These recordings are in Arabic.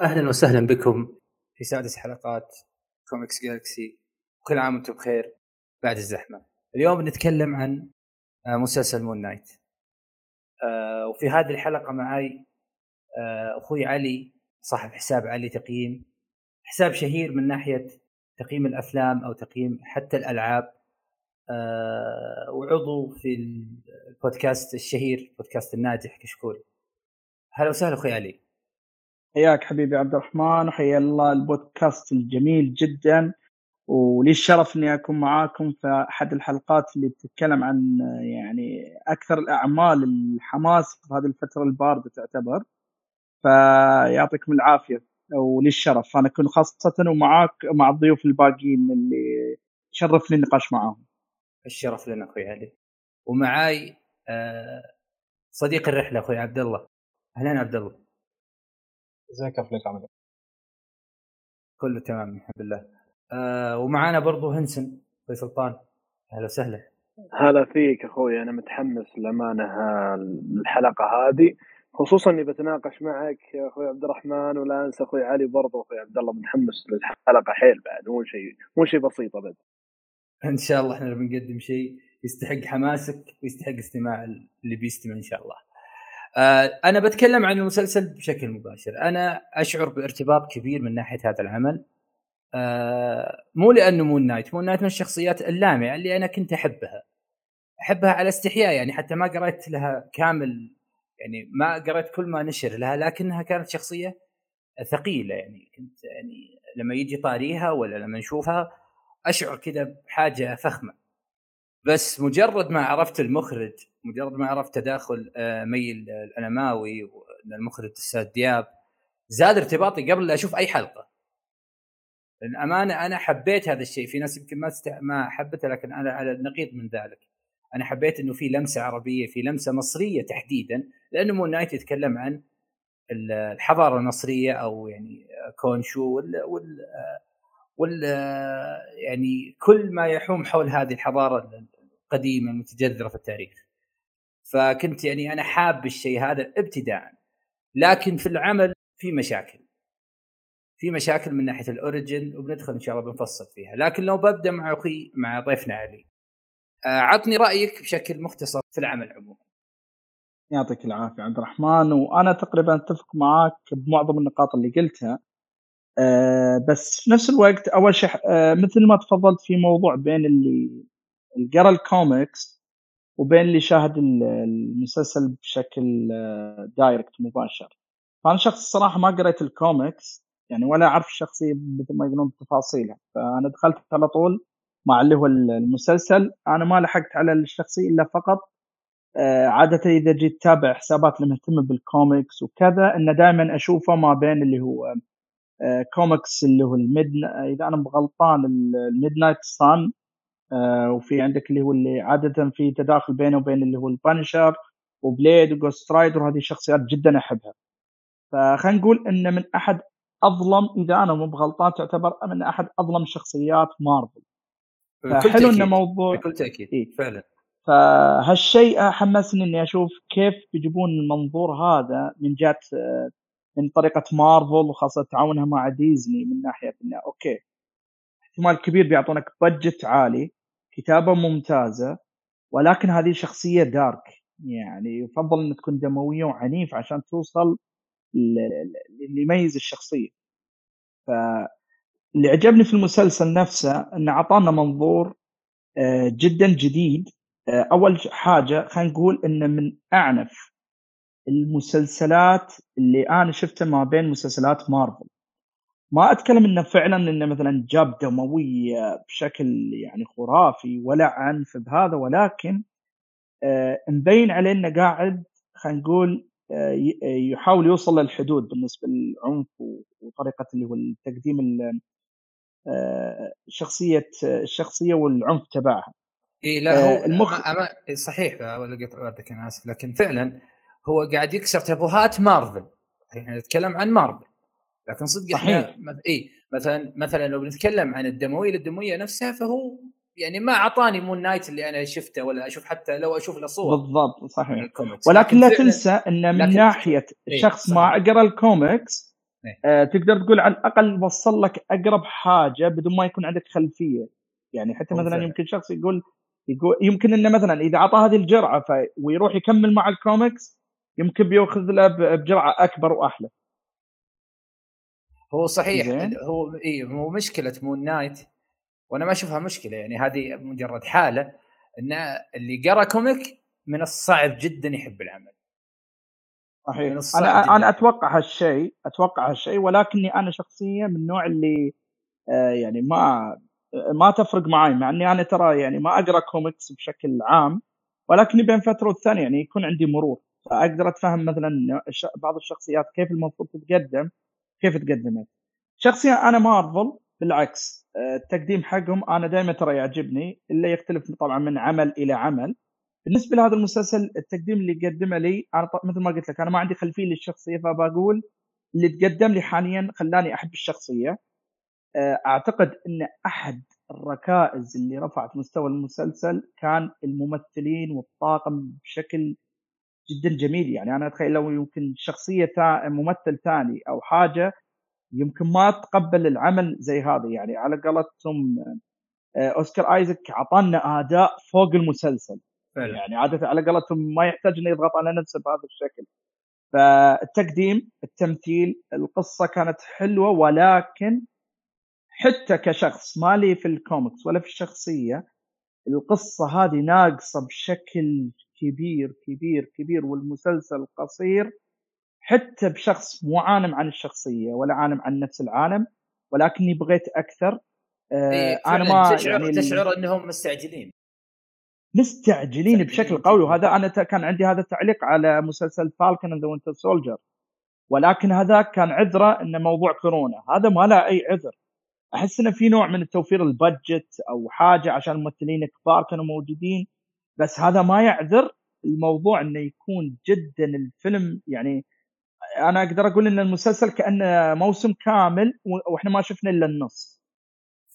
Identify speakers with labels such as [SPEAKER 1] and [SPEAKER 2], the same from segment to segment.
[SPEAKER 1] أهلا وسهلا بكم. في سادس حلقات Comics Galaxy كل عام وأنتم بخير. بعد الزحمة. اليوم بنتكلم عن آه، مسلسل Moon Knight آه، وفي هذه الحلقة معي آه، أخوي علي صاحب حساب علي تقييم. حساب شهير من ناحية تقييم الأفلام أو تقييم حتى الألعاب. وعضو في البودكاست الشهير بودكاست الناجح كشكول. هلا وسهلا أخوي علي.
[SPEAKER 2] حياك حبيبي عبد الرحمن وحيا الله البودكاست الجميل جدا. ولي الشرف إني أكون معاكم في أحد الحلقات اللي تتكلم عن يعني أكثر الأعمال الحماس في هذه الفترة الباردة تعتبر. فيعطيكم العافية ولي الشرف أنا أكون خاصة ومعاك مع الضيوف الباقيين اللي شرفني النقاش معاهم.
[SPEAKER 1] الشرف لنا أخوي علي. ومعاي آه، صديق الرحلة أخوي عبد الله. أهلا عبد الله.
[SPEAKER 3] ازيك يا فليك عامل
[SPEAKER 1] كله تمام الحمد لله. آه ومعانا برضو هنسن في سلطان. أهلا وسهلا.
[SPEAKER 4] هلا فيك أخوي أنا متحمس للأمانة الحلقة هذه خصوصا إني بتناقش معك يا أخوي عبد الرحمن ولا أنسى أخوي علي برضه أخوي عبد الله متحمس للحلقة حيل بعد مو شيء مو شيء بسيط أبد.
[SPEAKER 1] إن شاء الله إحنا بنقدم شيء يستحق حماسك ويستحق استماع اللي بيستمع إن شاء الله. آه أنا بتكلم عن المسلسل بشكل مباشر، أنا أشعر بارتباط كبير من ناحية هذا العمل. آه مو لأنه Moon Knight، Moon Knight من الشخصيات اللامعة اللي أنا كنت أحبها. أحبها على استحياء يعني حتى ما قريت لها كامل يعني ما قريت كل ما نشر لها لكنها كانت شخصية ثقيلة يعني كنت يعني لما يجي طاريها ولا لما نشوفها أشعر كذا بحاجة فخمة بس مجرد ما عرفت المخرج مجرد ما عرفت تداخل آه، مي الانماوي المخرج الأستاذ دياب زاد ارتباطي قبل لا أشوف أي حلقة. للأمانة أنا حبيت هذا الشيء. في ناس يمكن ما استع... ما حبته لكن أنا على النقيض من ذلك. أنا حبيت إنه في لمسة عربية في لمسة مصرية تحديدا لأنه Moon Knight يتكلم عن الحضارة المصرية أو يعني كونشو وال, وال... وال يعني كل ما يحوم حول هذه الحضارة القديمه المتجذره في التاريخ. فكنت يعني أنا حاب الشيء هذا ابتداء لكن في العمل في مشاكل. في مشاكل من ناحية الأوريجن وبندخل إن شاء الله بنفصل فيها. لكن لو ببدأ مع أخي مع ضيفنا علي. آه، عطني رأيك بشكل مختصر في العمل عموما.
[SPEAKER 2] يعطيك العافية عبد الرحمن وأنا تقريبا أتفق معاك بمعظم النقاط اللي قلتها. أه بس في نفس الوقت أول شيء أه مثل ما تفضلت في موضوع بين اللي قرا الكوميكس وبين اللي شاهد المسلسل بشكل direct آه، مباشر. فأنا شخص الصراحة ما قريت الكوميكس يعني ولا أعرف الشخصيه مثل ما يقولون بتفاصيلها. فأنا دخلت على طول مع اللي هو المسلسل. أنا ما لحقت على الشخصية إلا فقط آه، عادة إذا جيت تتابع حسابات اللي مهتمة بالكوميكس وكذا إنه دائما أشوفه ما بين اللي هو كوميكس اللي هو ال Mid إذا أنا غلطان ال Midnight Sons. وفي عندك اللي هو اللي عادة في تداخل بينه وبين اللي هو ال Punisher و Blade و Ghost Rider وهذه الشخصيات جدا أحبها. فخلينا نقول إن من أحد أظلم إذا أنا مو بغلطان تعتبر من أحد أظلم شخصيات مارفل.
[SPEAKER 1] فحلو إن موضوع بكل تأكيد. إيه؟ فعلا.
[SPEAKER 2] فهالشيء حمسني إني أشوف كيف بيجيبون المنظور هذا من جهة من طريقة مارفل وخاصة تعاونها مع ديزني من ناحية إنه okay احتمال كبير بيعطونك budget عالي كتابة ممتازة ولكن هذه شخصية dark يعني يفضل ان تكون دموية وعنيف عشان توصل اللي يميز الشخصية. فاللي عجبني في المسلسل نفسه انه أعطانا منظور آه، جدا جديد. آه، أول حاجة خلينا نقول انه من أعنف المسلسلات اللي أنا شفتها ما بين مسلسلات مارفل. ما أتكلم إنه فعلا إنه مثلا جاب دمويه بشكل يعني خرافي ولا عنف بهذا ولكن آه مبين عليه إنه قاعد خلينا نقول آه يحاول يوصل للحدود بالنسبة للعنف وطريقة اللي هو التقديم آه شخصية الشخصية والعنف تبعها.
[SPEAKER 1] إي لا هو آه المخ... صحيح قطع وردك أنا أسف لكن فعلا هو قاعد يكسر تابوهات مارفل إحنا نتكلم عن مارفل لكن صدق إحنا اي مثلا مثلا لو بنتكلم عن الدموية للدموية نفسها فهو يعني ما أعطاني Moon Knight اللي أنا شفته ولا أشوف حتى لو أشوف له صور
[SPEAKER 2] بالضبط صحيح. ولكن لا تنسى إن من ناحية إيه شخص ما قرأ الكوميكس
[SPEAKER 1] إيه.
[SPEAKER 2] آه تقدر تقول على الأقل وصل لك أقرب حاجة بدون ما يكون عندك خلفية. يعني حتى مثلا. يمكن شخص يقول يقول يمكن إنه مثلا إذا أعطاه هذه الجرعة ف... ويروح يكمل مع الكوميكس يمكن بيأخذ له بجرعة أكبر وأحلى.
[SPEAKER 1] هو صحيح
[SPEAKER 2] زين.
[SPEAKER 1] هو إي هو مشكلة Moon Knight وأنا ما أشوفها مشكلة يعني هذه مجرد حالة إن اللي قرأ comic من الصعب جدا يحب العمل من
[SPEAKER 2] صحيح
[SPEAKER 1] الصعب
[SPEAKER 2] أنا
[SPEAKER 1] جداً.
[SPEAKER 2] أنا أتوقع هالشيء أتوقع هالشيء ولكني أنا شخصيا من النوع اللي آه يعني ما ما تفرق معي مع إني أنا ترى يعني ما أقرأ كوميكس بشكل عام ولكني بين فترة والثانيه يعني يكون عندي مرور فأقدر أتفهم مثلا بعض الشخصيات كيف المفروض تتقدم كيف تقدمت؟ شخصيا أنا مارفل بالعكس آه، التقديم حقهم أنا دائما ترى يعجبني الا يختلف طبعا من عمل إلى عمل. بالنسبة لهذا المسلسل التقديم اللي قدمه لي أنا مثل ما قلت لك أنا ما عندي خلفية للشخصية فبقول اللي تقدم لي حاليا خلاني أحب الشخصية. آه، أعتقد إن أحد الركائز اللي رفعت مستوى المسلسل كان الممثلين والطاقم بشكل جدا جميل. يعني أنا أتخيل لو يمكن شخصية تا ممثل ثاني أو حاجة يمكن ما تقبل العمل زي هذا. يعني على قولتهم آه، أوسكار ايزك أعطانا أداء فوق المسلسل.
[SPEAKER 1] فعلا.
[SPEAKER 2] يعني عادة على قولتهم ما يحتاج إنه يضغط على نفسه بهذا الشكل. فالتقديم التمثيل القصة كانت حلوة ولكن حتى كشخص ما لي في الكوميكس ولا في الشخصية القصة هذه ناقصة بشكل كبير كبير كبير والمسلسل قصير حتى بشخص مو عالم عن الشخصية ولا عالم عن نفس العالم ولكني بغيت أكثر. آه
[SPEAKER 1] إيه أنا
[SPEAKER 2] ما
[SPEAKER 1] تشعر
[SPEAKER 2] يعني
[SPEAKER 1] تشعر إنهم مستعجلين.
[SPEAKER 2] مستعجلين بشكل قوي. وهذا أنا كان عندي هذا التعليق على مسلسل Falcon and Winter Soldier ولكن هذا كان عذره انه موضوع كورونا. هذا ما له أي عذر. أحس إنه في نوع من التوفير ال budget أو حاجة عشان الممثلين كبار كانوا موجودين. بس هذا ما يعذر الموضوع إنه يكون جدا الفيلم يعني أنا أقدر أقول إن المسلسل كأنه موسم كامل وإحنا ما شفنا إلا النص.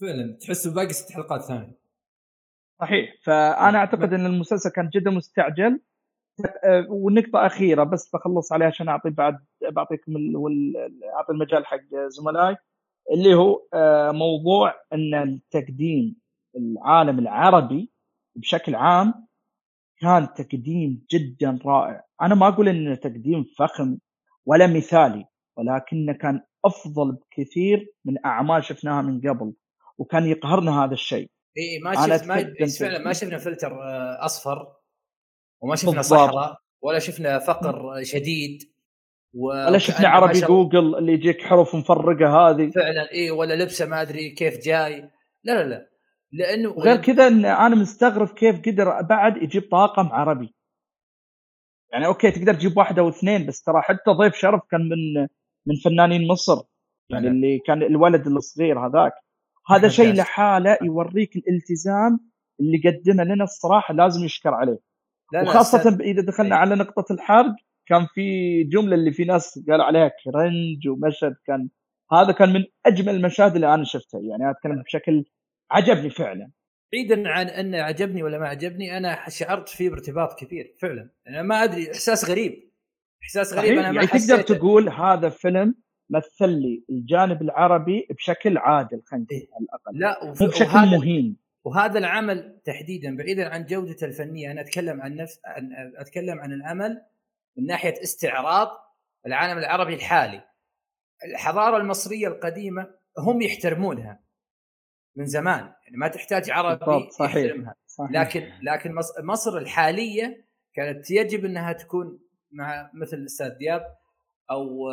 [SPEAKER 1] فعلا تحس باقي ست حلقات ثانية.
[SPEAKER 2] صحيح. فأنا أعتقد إن المسلسل كان جدا مستعجل. أه، ونقطة أخيرة بس بخلص عليها عشان أعطي بعد بعطيكم أعطي المجال حق زملائي اللي هو أه، موضوع أن التقديم العالم العربي بشكل عام كان تقديم جدا رائع. أنا ما أقول أنه تقديم فخم ولا مثالي ولكنه كان أفضل بكثير من أعمال شفناها من قبل وكان يقهرنا هذا الشيء.
[SPEAKER 1] إي ما شفت ما فعلا ما شفنا فلتر آه، أصفر وما شفنا
[SPEAKER 2] بالضبط.
[SPEAKER 1] صحراء ولا شفنا فقر شديد و...
[SPEAKER 2] ولا شفنا عربي
[SPEAKER 1] الله.
[SPEAKER 2] جوجل اللي يجيك حروف مفرقة هذه.
[SPEAKER 1] فعلا إي ولا لبسة ما أدري كيف جاي. لا لا لا. لأنه
[SPEAKER 2] وغير كذا إن أنا مستغرب كيف قدر بعد يجيب طاقم عربي يعني okay تقدر تجيب واحد أو اثنين بس ترى حتى ضيف شرف كان من من فنانين مصر يعني
[SPEAKER 1] فعلا.
[SPEAKER 2] اللي كان الولد الصغير هذاك هذا شيء. لحاله يوريك الالتزام اللي قدمه لنا الصراحة لازم يشكر عليه
[SPEAKER 1] لا لا
[SPEAKER 2] وخاصة
[SPEAKER 1] أستاذ-
[SPEAKER 2] إذا دخلنا
[SPEAKER 1] إيه.
[SPEAKER 2] على نقطة الحرق كان في جملة اللي في ناس قالوا عليها cringe ومشهد كان هذا كان من أجمل المشاهد اللي أنا شفتها يعني أتكلم بشكل عجبني فعلا.
[SPEAKER 1] بعيدا عن انه عجبني ولا ما عجبني أنا شعرت فيه بارتباط كبير فعلا. أنا ما أدري إحساس غريب. إحساس غريب
[SPEAKER 2] صحيح
[SPEAKER 1] أنا ما
[SPEAKER 2] يعني تقدر. تقول هذا فيلم مثل لي الجانب العربي بشكل عادل خلينا
[SPEAKER 1] إيه.
[SPEAKER 2] على الأقل.
[SPEAKER 1] لا وف...
[SPEAKER 2] بشكل
[SPEAKER 1] وهذا
[SPEAKER 2] مهين.
[SPEAKER 1] وهذا العمل تحديدا بعيدا عن جودته الفنية أنا أتكلم عن نفس عن أتكلم عن العمل من ناحية استعراض العالم العربي الحالي. الحضارة المصرية القديمة هم يحترمونها. من زمان يعني ما تحتاج عربي
[SPEAKER 2] صحيح.
[SPEAKER 1] يحترمها.
[SPEAKER 2] صحيح.
[SPEAKER 1] لكن لكن مص- مصر الحالية كانت يجب إنها تكون مع مثل الأستاذ دياب أو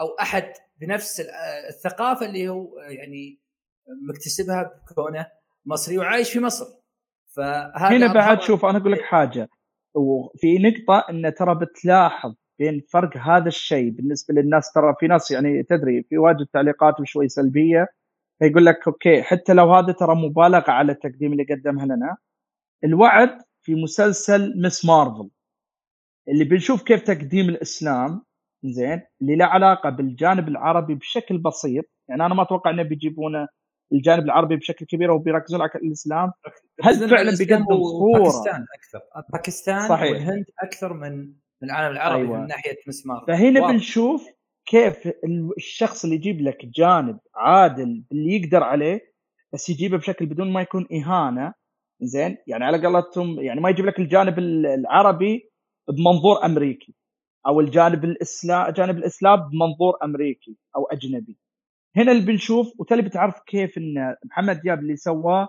[SPEAKER 1] أو أحد بنفس ال- الثقافة اللي هو يعني مكتسبها بكونه مصري وعايش في مصر. فهذا
[SPEAKER 2] هنا بعد شوف أنا أقول لك حاجة. وفي نقطة إن ترى بتلاحظ بين فرق هذا الشيء بالنسبة للناس ترى في ناس يعني تدري في واجد تعليقات وشوي سلبية. فيقول لك okay حتى لو هذا ترى مبالغة على التقديم اللي قدمها لنا الوعد في مسلسل Ms. Marvel اللي بنشوف كيف تقديم الإسلام زين اللي له علاقة بالجانب العربي بشكل بسيط يعني أنا ما أتوقع إنه بيجيبون الجانب العربي بشكل كبير وبيركزون على الإسلام هل فعلا
[SPEAKER 1] الله الإسلام
[SPEAKER 2] بيقدم صورة؟
[SPEAKER 1] باكستان أكثر باكستان
[SPEAKER 2] صحيح.
[SPEAKER 1] والهند أكثر من من العالم العربي
[SPEAKER 2] أيوة.
[SPEAKER 1] أيوة. من ناحية Ms.
[SPEAKER 2] Marvel فهنا
[SPEAKER 1] واضح.
[SPEAKER 2] بنشوف كيف ال- الشخص اللي يجيب لك جانب عادل اللي يقدر عليه بس يجيبه بشكل بدون ما يكون إهانة زين؟ يعني على قولتهم يعني ما يجيب لك الجانب ال- العربي بمنظور أمريكي أو الجانب الاسلام جانب الإسلام بمنظور أمريكي أو أجنبي. هنا اللي بنشوف وتالي بتعرف كيف إن محمد دياب اللي سواه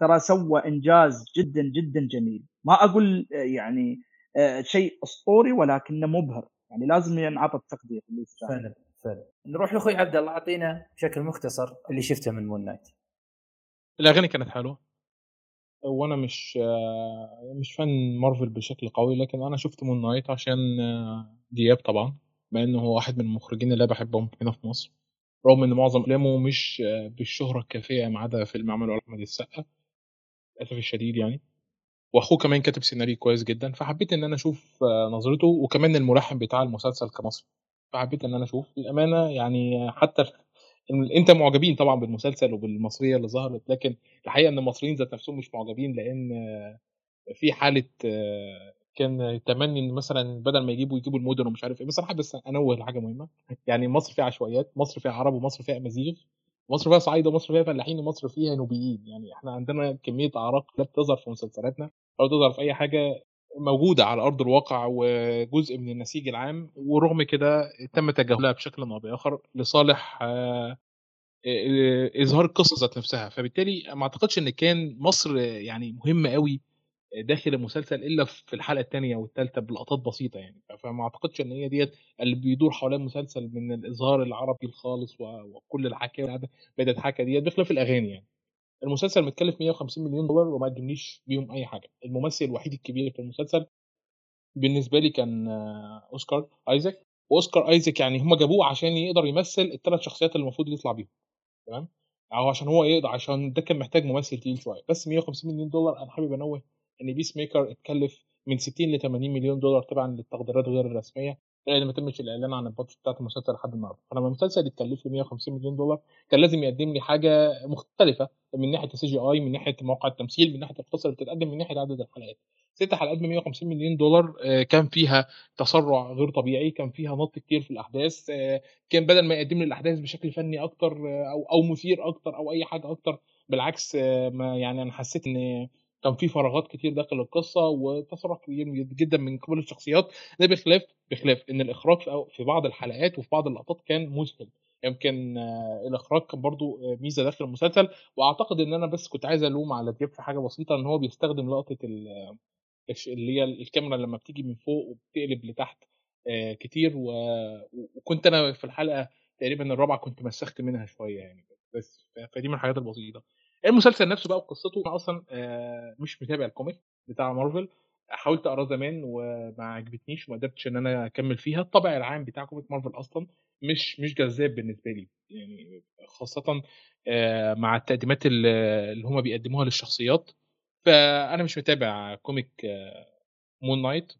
[SPEAKER 2] ترى سوى إنجاز جدا جدا جميل. ما أقول آه، يعني آه، شيء أسطوري ولكنه مبهر. يعني لازم ينعطى التقدير اللي يستاهل.
[SPEAKER 1] فعلا فعلا. نروح لأخوي عبد الله أعطينا بشكل مختصر اللي شفته من Moon Knight
[SPEAKER 3] الأغاني كانت حلوة. وأنا مش آه، مش fan Marvel بشكل قوي لكن أنا شفت Moon Knight عشان آه، دياب طبعا بما إنه هو واحد من المخرجين اللي بحبهم هنا في مصر. رغم إن معظم أفلامه مش آه، بالشهرة الكافية ما عدا فيلم عمله أحمد السقا للأسف الشديد يعني. واخوه كمان كاتب سيناريو كويس جدا فحبيت إن أنا أشوف آه، نظرته وكمان الملحن بتاع المسلسل كمصري. فحبيت إن أنا أشوف. الامانه يعني حتى أنت معجبين طبعا بالمسلسل وبالمصرية اللي ظهرت لكن الحقيقة إن المصريين ذات نفسهم مش معجبين لأن آه، في حالة آه، كان تمني إن مثلا بدل ما يجيبوا يجيبوا المدن ومش عارف إيه. بس أنا حابب أنوه لحاجة مهمة. يعني مصر فيها عشوائيات مصر فيها عرب ومصر فيها امازيغ مصر فيها صعايده ومصر فيها فلاحين ومصر فيها نوبيين. يعني إحنا عندنا كمية أعراق لا بتظهر في مسلسلاتنا أو تظهر في أي حاجة موجودة على أرض الواقع وجزء من النسيج العام ورغم كده تم تجاهلها بشكل أو بآخر لصالح آه، آه، إظهار القصة ذات نفسها. فبالتالي ما أعتقدش إن كان مصر يعني مهمة قوي داخل المسلسل إلا في الحلقة الثانية والثالثه بلقطات بسيطة يعني. فما أعتقدش إن هي ديت اللي بيدور حوالين المسلسل من الإظهار العربي الخالص وكل الحكاية بدات حكى ديت بخلاف الأغاني يعني. المسلسل متكلف 150 مليون دولار وما قدمليش بيهم أي حاجة. الممثل الوحيد الكبير في المسلسل بالنسبة لي كان آه، أوسكار آيزاك. وأوسكار آيزاك يعني هم جابوه عشان يقدر يمثل الثلاث شخصيات اللي المفروض يطلع بيهم. تمام؟ أو عشان هو يقدر عشان ده كان محتاج ممثل تقيل شوية. بس 150 مليون دولار أنا حابب أنوه إن Peacemaker اتكلف من 60 ل 80 مليون دولار طبعا للتقديرات غير الرسمية لأن ما تمش الإعلان عن ال budget بتاعت المسلسل لحد النهارده. فلما المسلسل يتكلف لي 150 مليون دولار كان لازم يقدم لي حاجة مختلفة من ناحية ال CGI من ناحية مواقع التمثيل من ناحية القصة اللي بتتقدم من ناحية عدد الحلقات. ست حلقات ب 150 مليون دولار آه، كان فيها تسرع غير طبيعي كان فيها نط كتير في الأحداث آه، كان بدل ما يقدم لي الأحداث بشكل فني أكتر آه، أو أو مثير أكتر أو أي حاجة أكتر بالعكس ما يعني أنا حسيت إن كان في فراغات كتير داخل القصة وتسرع كبير جدا من قبل الشخصيات. ده بخلاف بخلاف إن الإخراج في بعض الحلقات وفي بعض اللقطات كان مذهل. يمكن آه، الإخراج كان برضو آه، ميزة داخل المسلسل. وأعتقد إن أنا بس كنت عايز ألوم على دياب في حاجة بسيطة إن هو بيستخدم لقطة الش- اللي هي الكاميرا لما بتيجي من فوق وبتقلب لتحت آه، كتير. و- وكنت أنا في الحلقة تقريبا الرابعة كنت مسخت منها شوية يعني بس. فدي من الحاجات البسيطة. المسلسل نفسه بقى وقصته أنا أصلا آه، مش متابع الكوميك بتاع مارفل. حاولت اقراه زمان وما عجبتنيش وما قدرتش إن أنا أكمل فيها. الطبع العام بتاع comic Marvel أصلا مش مش جذاب بالنسبة لي. يعني خاصة آه، مع التقديمات اللي هما بيقدموها للشخصيات. فأنا مش متابع comic Moon Knight.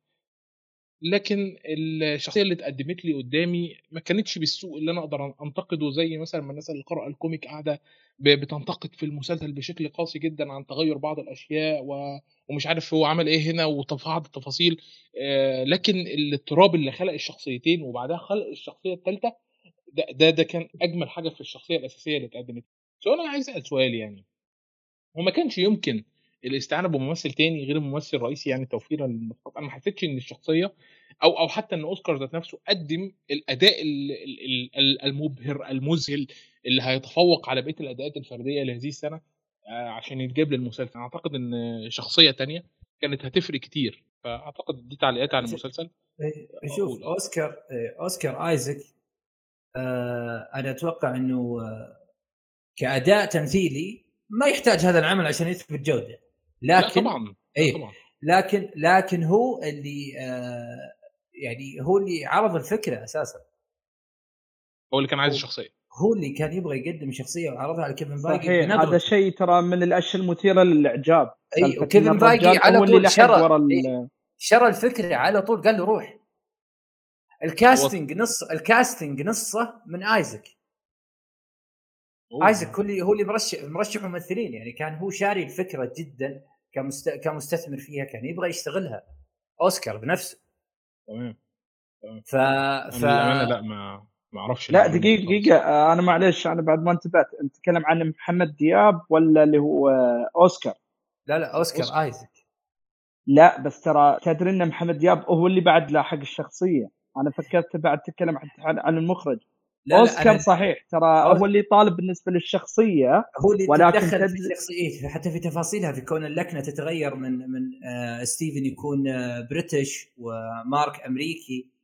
[SPEAKER 3] لكن الشخصية اللي اتقدمت لي قدامي ما كانتش بالسوء اللي أنا أقدر أنتقده زي مثلا ما الناس اللي قرأ ال comic قاعدة بتنتقد في المسلسل بشكل قاسي جدا عن تغير بعض الأشياء و... ومش عارف هو عمل إيه هنا وبعض التفاصيل. آه، لكن الاضطراب اللي خلق الشخصيتين وبعدها خلق الشخصية الثالثه ده, ده ده كان أجمل حاجة في الشخصية الأساسية اللي اتقدمت. سؤال أنا عايز أسأل سؤال يعني. هو ما كانش يمكن الاستعانه بممثل تاني غير الممثل الرئيسي يعني توفيرا للنقاط أنا ما حسيتش إن الشخصية أو أو حتى إن أوسكار ذات نفسه قدم الأداء ال- ال- ال- المبهر المذهل اللي هيتفوق على بقية الأداءات الفردية لهذه السنة آه، عشان يتجاب للمسلسل. أعتقد إن شخصية تانية كانت هتفرق كتير. فأعتقد دي تعليقات عن المسلسل.
[SPEAKER 1] إيه، شوف
[SPEAKER 3] أقول.
[SPEAKER 1] أوسكار إيه، أوسكار ايزك آه أنا أتوقع إنه آه كأداء تمثيلي ما يحتاج هذا العمل عشان يثبت جودة.
[SPEAKER 3] لا
[SPEAKER 1] لكن
[SPEAKER 3] طبعا
[SPEAKER 1] إيه.
[SPEAKER 3] طبعا
[SPEAKER 1] لكن لكن هو اللي آه يعني هو اللي عرض الفكرة أساسا
[SPEAKER 3] هو اللي كان عايز الشخصية
[SPEAKER 1] هو اللي كان يبغى يقدم شخصية وعرضها على كيفن فايجي.
[SPEAKER 2] هذا شيء ترى من الأشياء المثيرة للإعجاب
[SPEAKER 1] اي وكيفن
[SPEAKER 2] فايجي
[SPEAKER 1] على طول شرى
[SPEAKER 2] ال-
[SPEAKER 1] إيه. شرى الفكرة على طول قال له روح ال casting نص ال casting نصه من آيزك
[SPEAKER 3] أوه.
[SPEAKER 1] آيزك هو اللي هو اللي مرشح مرشح ممثلين يعني كان هو شاري الفكرة جدا كمست... كمستثمر فيها كان يبغى يشتغلها. أوسكار بنفسه.
[SPEAKER 3] تمام.
[SPEAKER 1] ف
[SPEAKER 3] ف...
[SPEAKER 1] ف
[SPEAKER 3] للأمانة لا ما ما أعرفش
[SPEAKER 2] لا. دقيقة آه، أنا معلش أنا بعد ما انتبهت. أنت تتكلم عن محمد دياب ولا اللي هو أوسكار؟
[SPEAKER 1] لا لا أوسكار,
[SPEAKER 3] أوسكار.
[SPEAKER 1] آيزك.
[SPEAKER 2] لا بس ترى تدري إن محمد دياب هو اللي بعد لاحق الشخصية. أنا فكرت بعد تتكلم عن عن- عن المخرج.
[SPEAKER 1] لا
[SPEAKER 2] اوسكار
[SPEAKER 1] أنا
[SPEAKER 2] صحيح. ترى هو اللي طالب بالنسبة للشخصية
[SPEAKER 1] هو اللي
[SPEAKER 2] ولكن
[SPEAKER 1] تدخل في الشخصية حتى في تفاصيلها في كون اللكنة تتغير من من آه ستيفن يكون آه British ومارك أمريكي.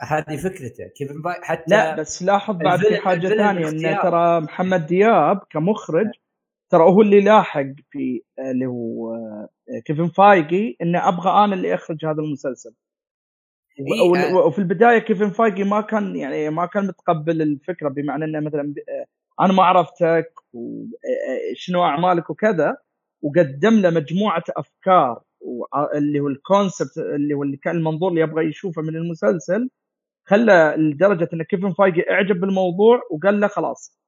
[SPEAKER 1] هذه فكرته. كيفن باي حتى
[SPEAKER 2] لا بس لاحظ بعد في
[SPEAKER 1] حاجة
[SPEAKER 2] ثانية إن
[SPEAKER 1] باختيار.
[SPEAKER 2] ترى محمد دياب كمخرج ترى هو اللي لاحق في آه، اللي هو آه، كيفن فايجي إنه أبغى أنا اللي اخرج هذا المسلسل.
[SPEAKER 1] إيه، آه.
[SPEAKER 2] وفي البداية كيفن فايجي ما كان يعني ما كان متقبل الفكرة بمعنى إنه مثلا آه، أنا ما عرفتك وشنو أعمالك وكذا وقدم له مجموعة أفكار اللي هو الكونسبت اللي هو اللي كان المنظور اللي يبغى يشوفه من المسلسل خلى لدرجة إن كيفن فايجي أعجب بالموضوع وقال له خلاص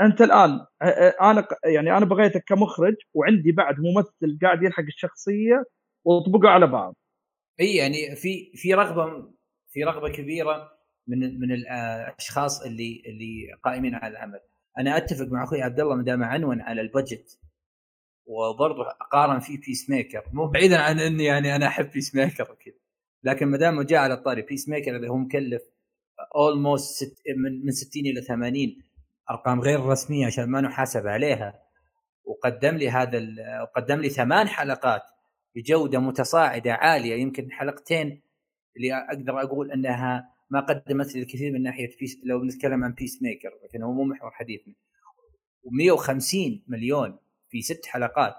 [SPEAKER 2] أنت الآن آه، آه، أنا يعني أنا بغيتك كمخرج وعندي بعد ممثل قاعد يلحق الشخصية وطبقوا على بعض
[SPEAKER 1] إي يعني في في رغبة في رغبة كبيرة من من الأشخاص اللي اللي قائمين على العمل. أنا أتفق مع أخوي عبد الله ما دام عنون على البجت وبرضه أقارن فيه Peacemaker مو بعيدا عن إني يعني أنا أحب Peacemaker وكذا لكن ما دام جاء على الطاري Peacemaker اللي هو مكلف almost من من 60 إلى 80 أرقام غير رسمية عشان ما نحاسب عليها وقدم لي هذا وقدم لي ثمان حلقات بجودة متصاعدة عالية يمكن حلقتين اللي أقدر أقول أنها ما قدمت لي الكثير من ناحية Peace لو بنتكلم عن Peacemaker لكن هو مو محور حديثنا و150 مليون في ست حلقات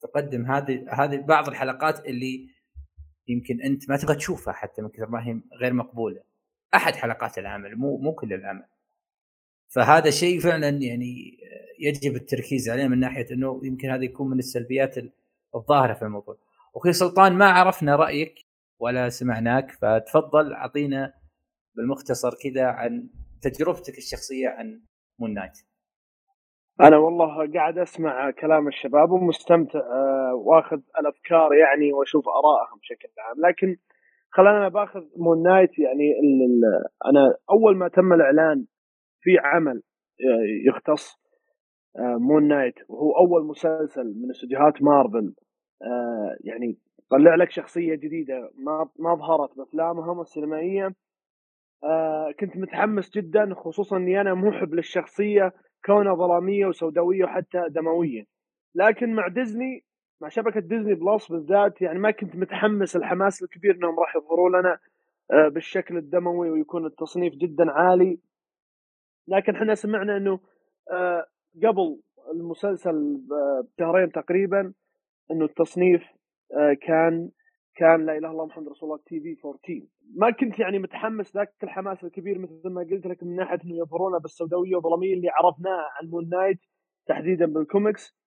[SPEAKER 1] تقدم هذه هذه بعض الحلقات اللي يمكن أنت ما تبغى تشوفها حتى من كثر ما هي غير مقبولة. أحد حلقات العمل مو مو كل العمل. فهذا شيء فعلا يعني يجب التركيز عليه من ناحية إنه يمكن هذا يكون من السلبيات الظاهرة في الموضوع. أخوي سلطان ما عرفنا رأيك ولا سمعناك فتفضل أعطينا بالمختصر كذا عن تجربتك الشخصية عن مون نايت.
[SPEAKER 4] أنا والله قاعد أسمع كلام الشباب ومستمتع آه، وأخذ الأفكار يعني وأشوف آرائهم بشكل عام لكن خلينا أنا باخذ مون نايت يعني أنا أول ما تم الإعلان في عمل آه، يختص مون نايت وهو أول مسلسل من استديوهات مارفل آه، يعني طلع لك شخصية جديدة ما ما ظهرت بأفلامهم السينمائية. آه، كنت متحمس جدا خصوصا إني أنا محب للشخصية كونها ظلامية وسوداوية وحتى دموية. لكن مع ديزني مع شبكة ديزني بلس بالذات يعني ما كنت متحمس الحماس الكبير إنهم راح يظهروا لنا آه، بالشكل الدموي ويكون التصنيف جدا عالي. لكن إحنا سمعنا إنه آه، قبل المسلسل بشهرين تقريبا إنه التصنيف آه، كان كان لا إله إلا الله محمد رسول الله TV 14 ما كنت يعني متحمس ذاك الحماس الكبير مثل ما قلت لك من ناحية إنه يظهرونا بالسوداويه والظلاميه اللي عرفناها عن مون نايت تحديدا بالكوميكس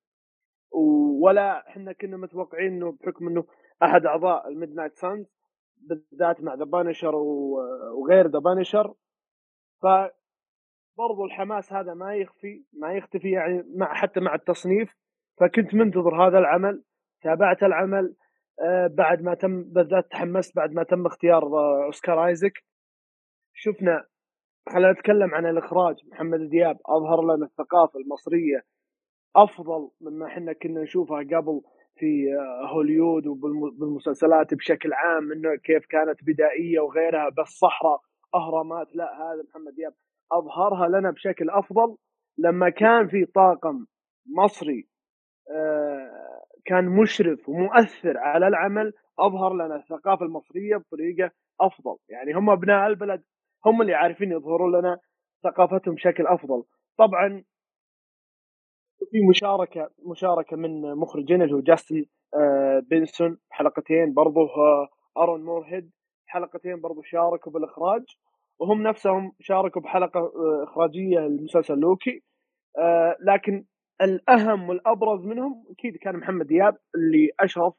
[SPEAKER 4] ولا إحنا كنا متوقعين إنه بحكم إنه أحد أعضاء ال Midnight Sons بالذات مع The Punisher وغير The Punisher ف برضو الحماس هذا ما يخفي ما يختفي يعني مع حتى مع التصنيف. فكنت منتظر هذا العمل. تابعت العمل آه، بعد ما تم بالذات تحمست بعد ما تم اختيار آه، أوسكار آيزك. شفنا خلينا نتكلم عن الإخراج محمد دياب أظهر لنا الثقافة المصرية أفضل مما إحنا كنا نشوفها قبل في آه، هوليود وبالمسلسلات بشكل عام إنه كيف كانت بدائية وغيرها بس صحراء أهرامات لا هذا محمد دياب أظهرها لنا بشكل أفضل. لما كان في طاقم مصري كان مشرف ومؤثر على العمل أظهر لنا الثقافة المصرية بطريقة أفضل. يعني هم أبناء البلد هم اللي عارفين يظهروا لنا ثقافتهم بشكل أفضل. طبعا في مشاركة مشاركة من مخرجين اللي هو جاستن آه، بنسون حلقتين برضه أرون مورهيد حلقتين برضه شاركوا بالإخراج. وهم نفسهم شاركوا بحلقة آه، إخراجية لمسلسل لوكي. آه، لكن الأهم والأبرز منهم أكيد كان محمد دياب اللي أشرف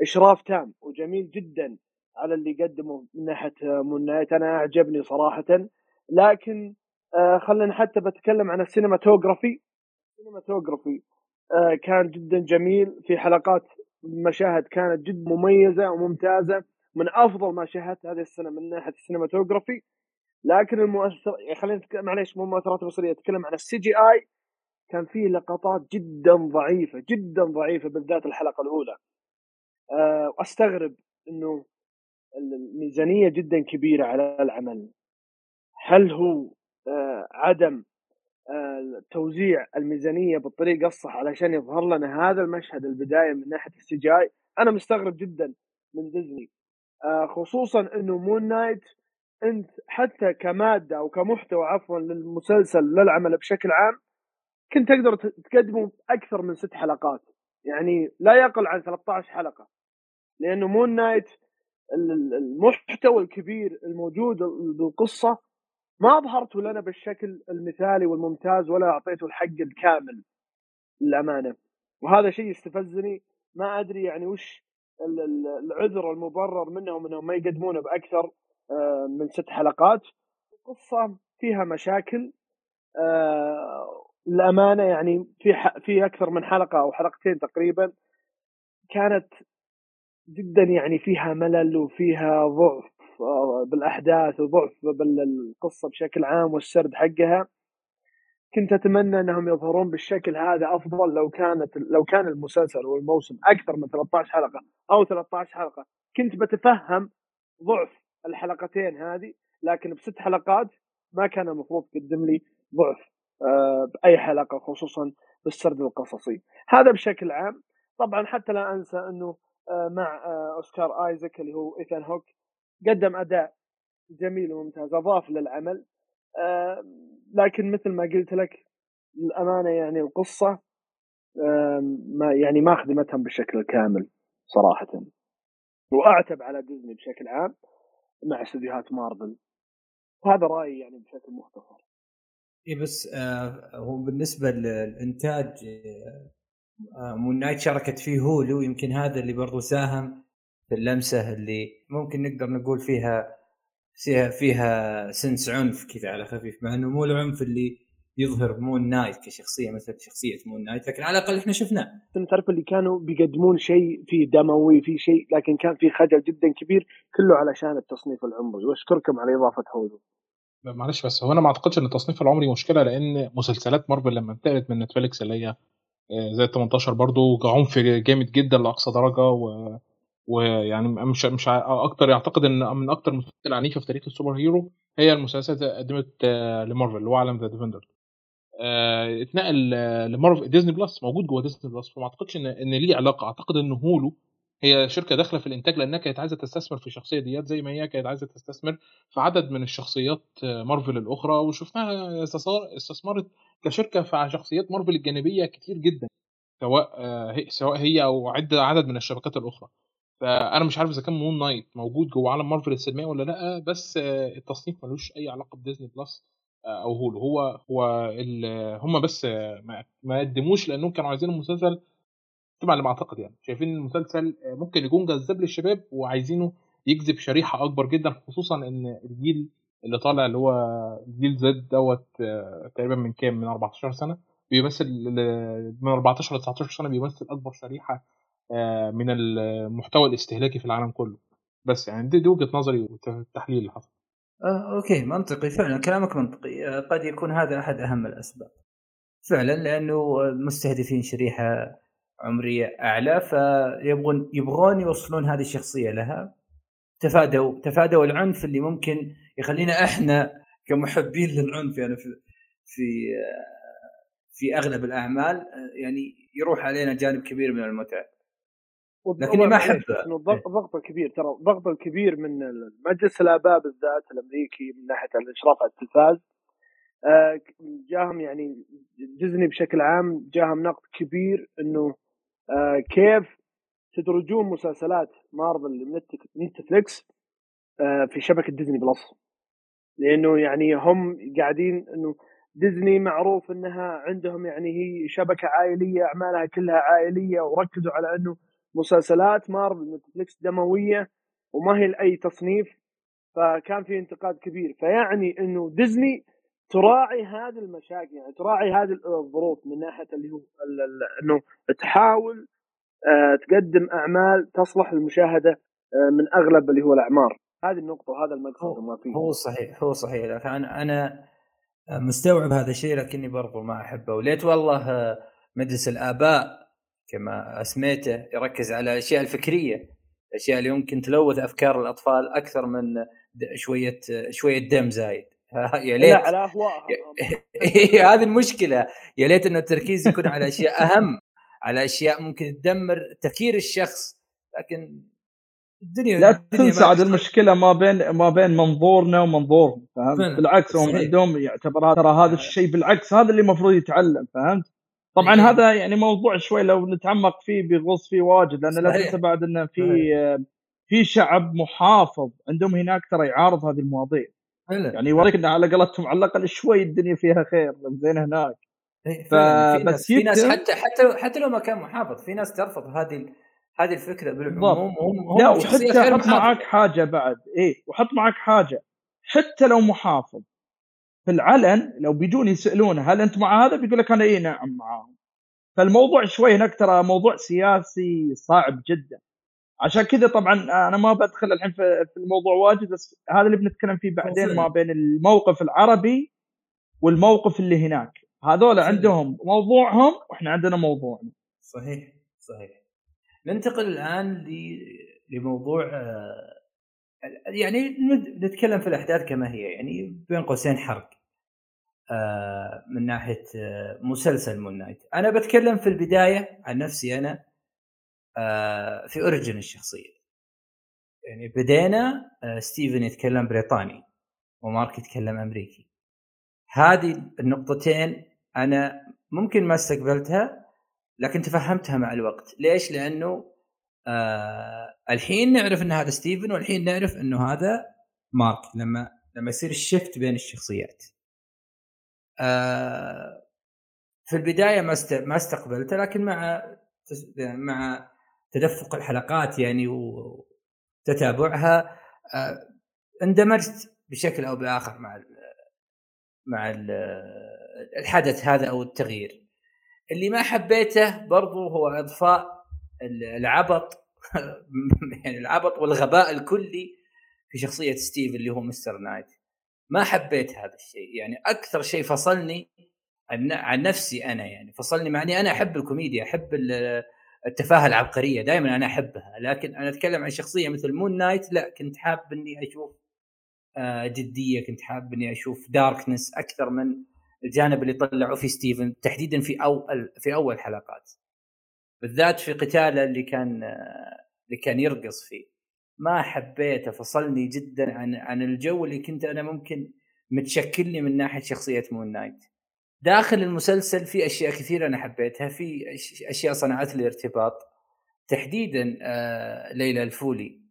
[SPEAKER 4] إشراف تام وجميل جدا على اللي قدمه من ناحية مون نايت أنا أعجبني صراحة. لكن آه، خلينا حتى بتكلم عن ال cinematography ال cinematography آه، كان جدا جميل. في حلقات مشاهد كانت جدا مميزة وممتازة. من أفضل ما شاهدت هذه السنة من ناحية ال cinematography لكن المؤثر خلينا نتكلم معليش مو المؤثرات البصريه أتكلم عن ال CGI كان فيه لقطات جدا ضعيفة جدا ضعيفة بالذات الحلقة الأولى. أه وأستغرب إنه الميزانية جدا كبيرة على العمل. هل هو أه عدم أه توزيع الميزانية بالطريقة الصح علشان يظهر لنا هذا المشهد البداية من ناحية ال CGI؟ أنا مستغرب جدا من ديزني آه، خصوصا إنه مون نايت أنت حتى كمادة أو كمحتوى عفوا للمسلسل للعمل بشكل عام كنت تقدر تقدمه أكثر من ست حلقات. يعني لا يقل عن 13 حلقة. لأنه مون نايت المحتوى الكبير الموجود بالقصة ما أظهرته لنا بالشكل المثالي والممتاز ولا أعطيته الحق الكامل للأمانة. وهذا شيء يستفزني. ما أدري يعني وش العذر المبرر منهم إنهم ما يقدمونه بأكثر آه، من ست حلقات. القصة فيها مشاكل للأمانة يعني في في أكثر من حلقة أو حلقتين تقريبا كانت جدا يعني فيها ملل وفيها ضعف آه، بالأحداث وضعف بالقصة بشكل عام والسرد حقها. كنت أتمنى أنهم يظهرون بالشكل هذا أفضل لو كانت لو كان المسلسل والموسم أكثر من 13 حلقة أو 13 حلقة. كنت بتفهم ضعف الحلقتين هذه لكن بست حلقات ما كان المفروض تقدم لي ضعف. بأي حلقة خصوصا بالسرد القصصي. هذا بشكل عام. طبعا حتى لا أنسى أنه آه، مع آه، أوسكار ايزك اللي هو ايثان هوك قدم أداء جميل وممتاز أضاف للعمل. لكن مثل ما قلت لك للأمانة يعني القصة ما يعني ما خدمتهم بالشكل الكامل صراحة. وأعتب على ديزني بشكل عام مع استديوهات مارفل. وهذا رأيي يعني بشكل مختصر.
[SPEAKER 1] اي بس آه هو بالنسبة للإنتاج آه مون نايت شاركت فيه هولو يمكن هذا اللي برضو ساهم في اللمسة اللي ممكن نقدر نقول فيها فيها فيها sense عنف كذا على خفيف مع إنه مو العنف اللي يظهر مون نايت كشخصية مثل شخصية مون نايت لكن على الأقل إحنا شفناه.
[SPEAKER 4] تعرف اللي كانوا بيقدمون شيء فيه دموي في شيء لكن كان في خجل جدا كبير كله علشان التصنيف العمري. وأشكركم على إضافة هولو
[SPEAKER 3] معلش بس هو أنا ما أعتقدش إن التصنيف العمري مشكلة لأن مسلسلات مارفل لما انتقلت من نتفليكس اللي هي آه، زي 18 برضه عنف جامد جدا لأقصى درجة و ويعني مش مش أكتر يعتقد إن من أكتر المسلسلات العنيفة في تاريخ ال superhero هي المسلسلات اللي قدمت آه، لمارفل اللي هو عالم The Defenders. آه، اتنقل لمارفل ديزني بلس موجود جوه ديزني بلس فما أعتقدش إن إن ليه علاقة. أعتقد إن هولو هي شركة داخلة في الإنتاج لأنها كانت عايزة تستثمر في الشخصيه ديت زي ما هي كانت عايزة تستثمر في عدد من الشخصيات مارفل الأخرى وشفناها استثمرت كشركة في شخصيات مارفل الجانبية كتير جدا سواء سواء هي أو عده عدد من الشبكات الأخرى. فأنا مش عارف إذا كان مون نايت موجود جوه عالم مارفل السينمائي ولا لأ بس التصنيف ملوش أي علاقة بديزني بلس أو هولو. هو هو هم بس ما قدموش لأنهم كانوا عايزين المسلسل طبعا اللي ما اعتقد يعني. شايفين المسلسل ممكن يكون جذاب للشباب وعايزينه يجذب شريحة أكبر جدا خصوصا إن الجيل اللي طالع اللي هو جيل زد دوت تقريبا من كام؟ من 14 سنة. بيمثل من 14 ل 19 سنة بيمثل أكبر شريحة آه، من المحتوى الاستهلاكي في العالم كله. بس يعني دي, دي وجهة نظري والتحليل اللي حصل.
[SPEAKER 1] آه، okay منطقي. فعلا كلامك منطقي. آه، قد يكون هذا أحد أهم الأسباب. فعلا لأنه مستهدفين شريحة عمرية أعلى فيبغون يبغون يوصلون هذه الشخصية لها. تفادوا تفادوا العنف اللي ممكن يخلينا إحنا كمحبين للعنف يعني في في في أغلب الأعمال يعني يروح علينا جانب كبير من المتعة. لكني ما احب
[SPEAKER 4] الضغط الكبير ترى الضغط الكبير من مجلس الاباء بالذات الأمريكي من ناحية الاشراف على التلفاز آه، جاهم يعني ديزني بشكل عام جاهم نقد كبير إنه آه، كيف تدرجون مسلسلات مارفل نتفليكس آه، في شبكة ديزني بلس؟ لأنه يعني هم قاعدين إنه ديزني معروف إنها عندهم يعني هي شبكة عائلية أعمالها كلها عائلية وركزوا على إنه مسلسلات مارفل نتفلكس دموية وما هي لأي تصنيف فكان في انتقاد كبير. فيعني إنه ديزني تراعي هذه المشاكل يعني تراعي هذه الظروف من ناحية اللي هو إنه تحاول آه، تقدم أعمال تصلح للمشاهده آه، من أغلب اللي هو الأعمار. هذه النقطة وهذا المقصد وما فيه.
[SPEAKER 1] هو صحيح هو صحيح. لكن أنا أنا مستوعب هذا الشيء لكني برضو ما أحبه. وليت والله مجلس الآباء كما أسميته يركز على الأشياء الفكرية الأشياء اللي ممكن تلوث أفكار الأطفال أكثر من شوية شوية دم زايد. يا ليت.
[SPEAKER 4] لا على اهواء
[SPEAKER 1] هذه المشكلة. يا ليت انه التركيز يكون على أشياء أهم على أشياء ممكن تدمر تفكير الشخص. لكن
[SPEAKER 2] الدنيا لا تنسى عاد المشكلة ما بين ما بين منظورنا ومنظورهم فهمت؟ بالعكس هم عندهم يعتبر ترى هذا الشيء بالعكس هذا اللي المفروض يتعلم فهمت؟ طبعا إيه. هذا يعني موضوع شوي لو نتعمق فيه بيغوص فيه واجد لأن لا تنسى بعد انه في في شعب محافظ عندهم هناك ترى يعارض هذه المواضيع. يعني يوريك إنه على قولتهم على الأقل شوي الدنيا فيها خير زين هناك.
[SPEAKER 1] إيه، فبس في ناس حتى حتى حتى لو ما كان محافظ في ناس ترفض هذه هذه الفكرة بالعموم. هم
[SPEAKER 2] هم لا وحتى حط معك حاجة بعد. إيه وحط معك حاجة. حتى لو محافظ في العلن لو بيجون يسالونه هل انت مع هذا؟ بيقول لك أنا اي نعم معاهم. فالموضوع شوي هناك ترى موضوع سياسي صعب جدا. عشان كذا طبعا أنا ما بدخل الحين في الموضوع واجد بس هذا اللي بنتكلم فيه بعدين ما بين الموقف العربي والموقف اللي هناك. هذول عندهم موضوعهم وإحنا عندنا موضوعنا.
[SPEAKER 1] صحيح صحيح. ننتقل الآن لموضوع آه، يعني نتكلم في الأحداث كما هي يعني بين قوسين حرق آه، من ناحية آه، مسلسل مون نايت. أنا بتكلم في البداية عن نفسي أنا في origin الشخصية. يعني بدينا ستيفن يتكلم بريطاني ومارك يتكلم أمريكي. هذه النقطتين أنا ممكن ما استقبلتها لكن تفهمتها مع الوقت. ليش؟ لأنه آه الحين نعرف إن هذا ستيفن والحين نعرف إنه هذا مارك لما لما يصير ال shift بين الشخصيات. آه في البداية ما ما استقبلته لكن مع مع تدفق الحلقات يعني وتتابعها آه اندمجت بشكل أو بآخر مع ال مع ال الحدث هذا أو التغيير. اللي ما حبيته برضو هو إضفاء العبط يعني العبط والغباء الكلي في شخصية ستيف اللي هو مستر نايت. ما حبيت هذا الشيء يعني أكثر شيء فصلني عن نفسي أنا يعني فصلني مع إني أنا أحب الكوميديا أحب التفاهة العبقرية دائما أنا أحبها لكن أنا أتكلم عن شخصية مثل مون نايت لا كنت حاب إني أشوف آه، جدية كنت حاب إني أشوف darkness أكثر من الجانب اللي طلعوا في ستيفن تحديدا في اول في أول حلقات. بالذات في قتاله اللي كان اللي كان يرقص فيه. ما حبيته فصلني جدا عن عن الجو اللي كنت أنا ممكن متشكل لي من ناحية شخصية مون نايت داخل المسلسل في أشياء كثيرة أنا حبيتها في أشياء صنعت لي ارتباط تحديدا آه ليلى الفولي.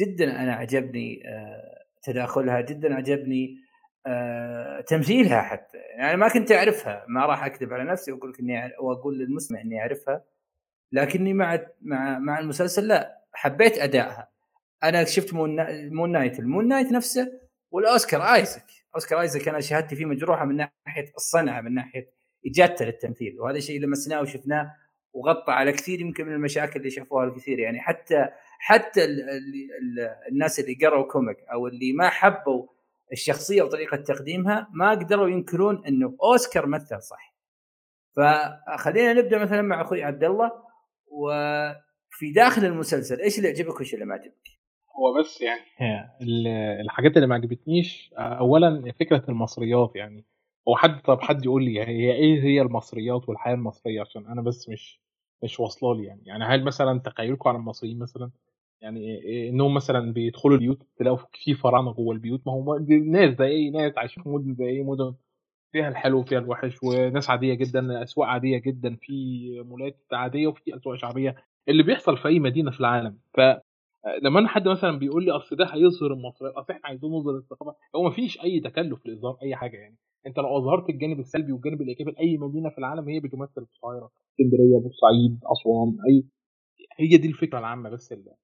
[SPEAKER 1] جدا أنا عجبني آه تداخلها جدا عجبني آه تمثيلها حتى. يعني ما كنت أعرفها ما راح أكذب على نفسي واقول لك اني وأقول للمستمع إني أعرفها. لكني مع مع مع المسلسل لا حبيت أدائها. أنا شفت مون نايت. المون نايت نفسه والأوسكار ايزك أوسكار ايزك أنا شهادتي فيه مجروحة من ناحية الصنعة من ناحية اجادته للتمثيل وهذا الشيء لمسناه وشفناه وغطى على كثير يمكن من المشاكل اللي شافوها الكثير يعني حتى حتى ال ال الناس اللي قروا comic أو اللي ما حبوا الشخصية وطريقة تقديمها ما قدروا ينكرون إنه أوسكار مثل صح فخلينا نبدأ مثلا مع أخوي عبد الله وفي داخل المسلسل إيش اللي عجبك وإيش اللي ما عجبك؟
[SPEAKER 3] هو بس يعني. الحاجات اللي ما عجبتنيش اولا فكرة المصريات يعني. هو حد طب حد يقول لي هي إيه هي المصريات والحياة المصرية؟ عشان أنا بس مش مش واصلة لي يعني. يعني هل مثلا تخيلكم عن المصريين مثلا؟ يعني إنهم مثلا بيدخلوا البيوت تلاقوا في فراعنه جوه البيوت. ما هو ناس زي اي ناس عايشين في مدن زي اي مدن فيها الحلو وفيها الوحش وناس عادية جدا أسواق عادية جدا في مولات عادية وفي أسواق شعبية. اللي بيحصل في أي مدينة في العالم. ف لما أنا حد مثلا بيقول لي أصل ده هيظهر المصريات أصل إحنا عايزين نظهر الثقافة هو ما فيش أي تكلف لإظهار أي حاجة يعني. أنت لو أظهرت الجانب السلبي والجانب الإيجابي لأي مدينة في العالم هي بتمثل القاهره اسكندرية بورسعيد أسوان أي هي دي الفكرة العامة بس اللي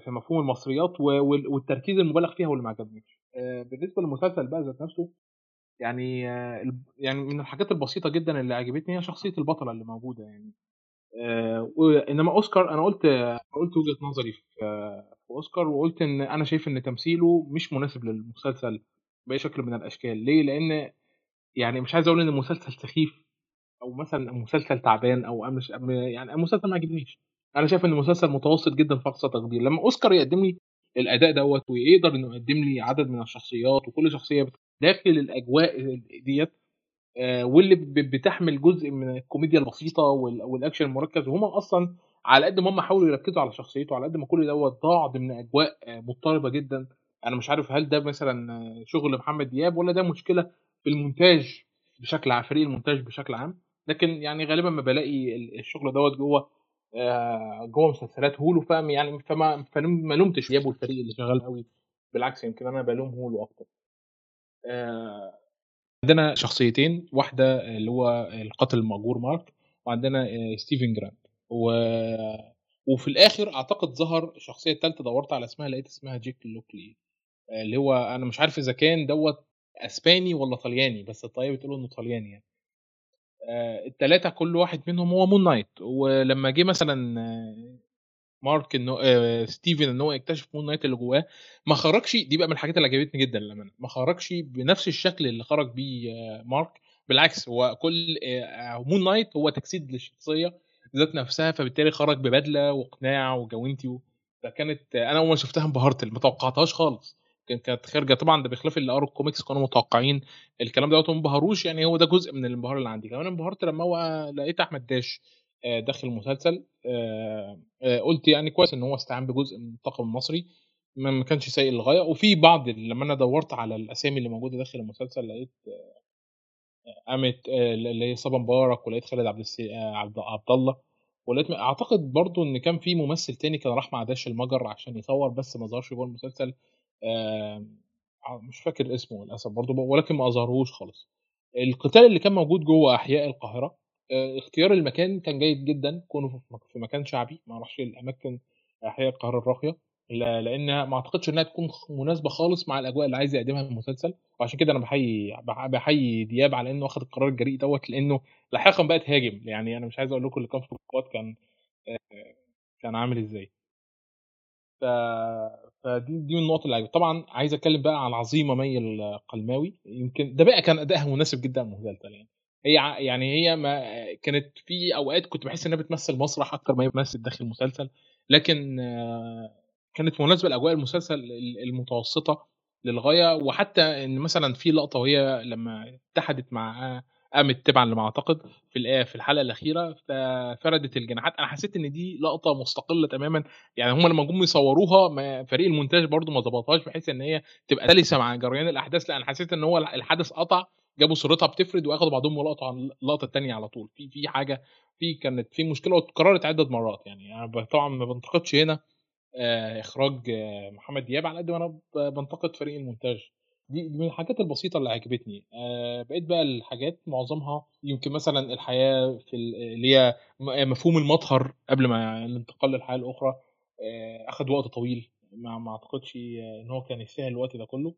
[SPEAKER 3] في مفهوم المصريات والتركيز المبالغ فيها واللي ما عجبنيش. آه، بالنسبة للمسلسل بقى ذات نفسه يعني يعني من الحاجات البسيطة جدا اللي عجبتني هي شخصية البطلة اللي موجودة يعني. آه إنما أوسكار أنا قلت قلت وجهة نظري في أوسكار وقلت إن أنا شايف إن تمثيله مش مناسب للمسلسل باي شكل من الأشكال. ليه؟ لأن يعني مش عايز أقول إن المسلسل سخيف أو مثلا مسلسل تعبان أو مش يعني المسلسل ما عجبنيش. أنا شايف إن المسلسل متوسط جدا في أقصى تقدير. لما أوسكار يقدم لي الأداء دوت ويقدر إنه يقدم لي عدد من الشخصيات وكل شخصية داخل الأجواء ديت آه، واللي بتحمل جزء من الكوميديا البسيطة والأكشن المركز وهم أصلا على قد ما هم حاولوا يركزوا على شخصيته على قد ما كل دوت ضاع ضمن أجواء آه، مضطربة جدا. أنا مش عارف هل ده مثلا آه، شغل محمد دياب ولا ده مشكلة في المونتاج بشكل عام فريق المونتاج بشكل عام. لكن يعني غالبا ما بلاقي الشغل دوت جوه جوه مسلسلات هولو فاهم؟ يعني فما فما لومتش دياب والفريق اللي شغال قوي. بالعكس يمكن أنا بلوم هولو أكتر. عندنا شخصيتين واحدة اللي هو القاتل المأجور مارك وعندنا آه، ستيفن جرانت و... وفي الآخر أعتقد ظهر الشخصيه الثالثه دورت على اسمها لقيت اسمها جيك لوكلي. آه، اللي هو أنا مش عارف إذا كان دوت أسباني ولا طلياني بس الطيب بتقول إنه طلياني يعني. آه، الثلاثه كل واحد منهم هو مون نايت. ولما جه مثلا مارك إنه آه ستيفن إن هو يكتشف مون نايت اللي جواه. ما خرجش دي بقى من الحاجات اللي عجبتني جدا للأمانة. ما خرجش بنفس الشكل اللي خرج بيه آه مارك. بالعكس هو كل آه مون نايت هو تجسيد للشخصية ذات نفسها فبالتالي خرج ببدلة وقناع وجوانتي فكانت أنا أول ما شفتها انبهرت ما توقعتهاش خالص. كانت خارجة طبعا ده بخلاف اللي قروا الكوميكس كانوا متوقعين الكلام دوت ما انبهروش يعني هو ده جزء من الانبهار اللي عندي. كمان انبهرت لما هو لقيت أحمد داش. آه، داخل المسلسل. آه، آه، قلت يعني كويس إن هو استعان بجزء من الطاقم المصري ما كانش سيء للغايه وفي بعض لما أنا دورت على الأسامي اللي موجودة داخل المسلسل لقيت قامت اللي هي صبا مبارك ولقيت خالد عبد عبد, عبد الله. ولقيت أعتقد برضو إن كان في ممثل تاني كان راح مع داش المجر عشان يصور بس ما ظهرش جوه المسلسل. مش فاكر اسمه للأسف برضو ولكن ما اظهرهوش خالص. القتال اللي كان موجود جوه أحياء القاهرة آه، اختيار المكان كان جيد جدا. كونه في مكان شعبي ما أعرفش الأماكن احياء القاهره الراقية. لأن ما أعتقدش إنها تكون مناسبة خالص مع الأجواء اللي عايز يقدمها المسلسل. وعشان كده أنا بحيي بحيي دياب على إنه اخذ القرار الجريء دوت لأنه لاحقا بقى تهاجم يعني أنا مش عايز أقول لكم اللي كان في القوات كان آه، كان عامل إزاي. ف... فدي دي من النقط اللي طبعا عايز أتكلم بقى على عظيمة مي القلماوي. يمكن ده بقى كان ادائها مناسب جدا المسلسل يعني. هي يعني هي ما كانت في أوقات كنت بحس إنها بتمثل مسرح أكتر ما هي بتمثل داخل المسلسل لكن كانت مناسبة لأجواء المسلسل المتوسطة للغاية وحتى إن مثلا في لقطة وهي لما اتحدت مع قامت تبعا لما أعتقد في في الحلقة الأخيرة ففردت الجناحات أنا حسيت إن دي لقطة مستقلة تماما. يعني هم لما جم يصوروها فريق المونتاج برضو ما ظبطهاش بحيث إن هي تبقى سلسة مع جريان الأحداث. لأ أنا حسيت إن هو الحدث قطع جابوا صورتها بتفرد وأخدوا بعضهم ولقطوا عن اللقطة الثانية على طول. في في حاجة في كانت في مشكلة واتكررت عدة مرات. يعني أنا طبعا ما بنتقدش هنا آه، إخراج آه، محمد دياب على قد ما أنا بنتقد فريق المونتاج. دي من الحاجات البسيطة اللي عجبتني. آه، بقيت بقى الحاجات معظمها يمكن مثلا الحياة في اللي هي مفهوم المطهر قبل ما الانتقال للحياة الأخرى. اخذ وقت طويل. ما ما أعتقدش إن هو كان يستاهل الوقت ده كله.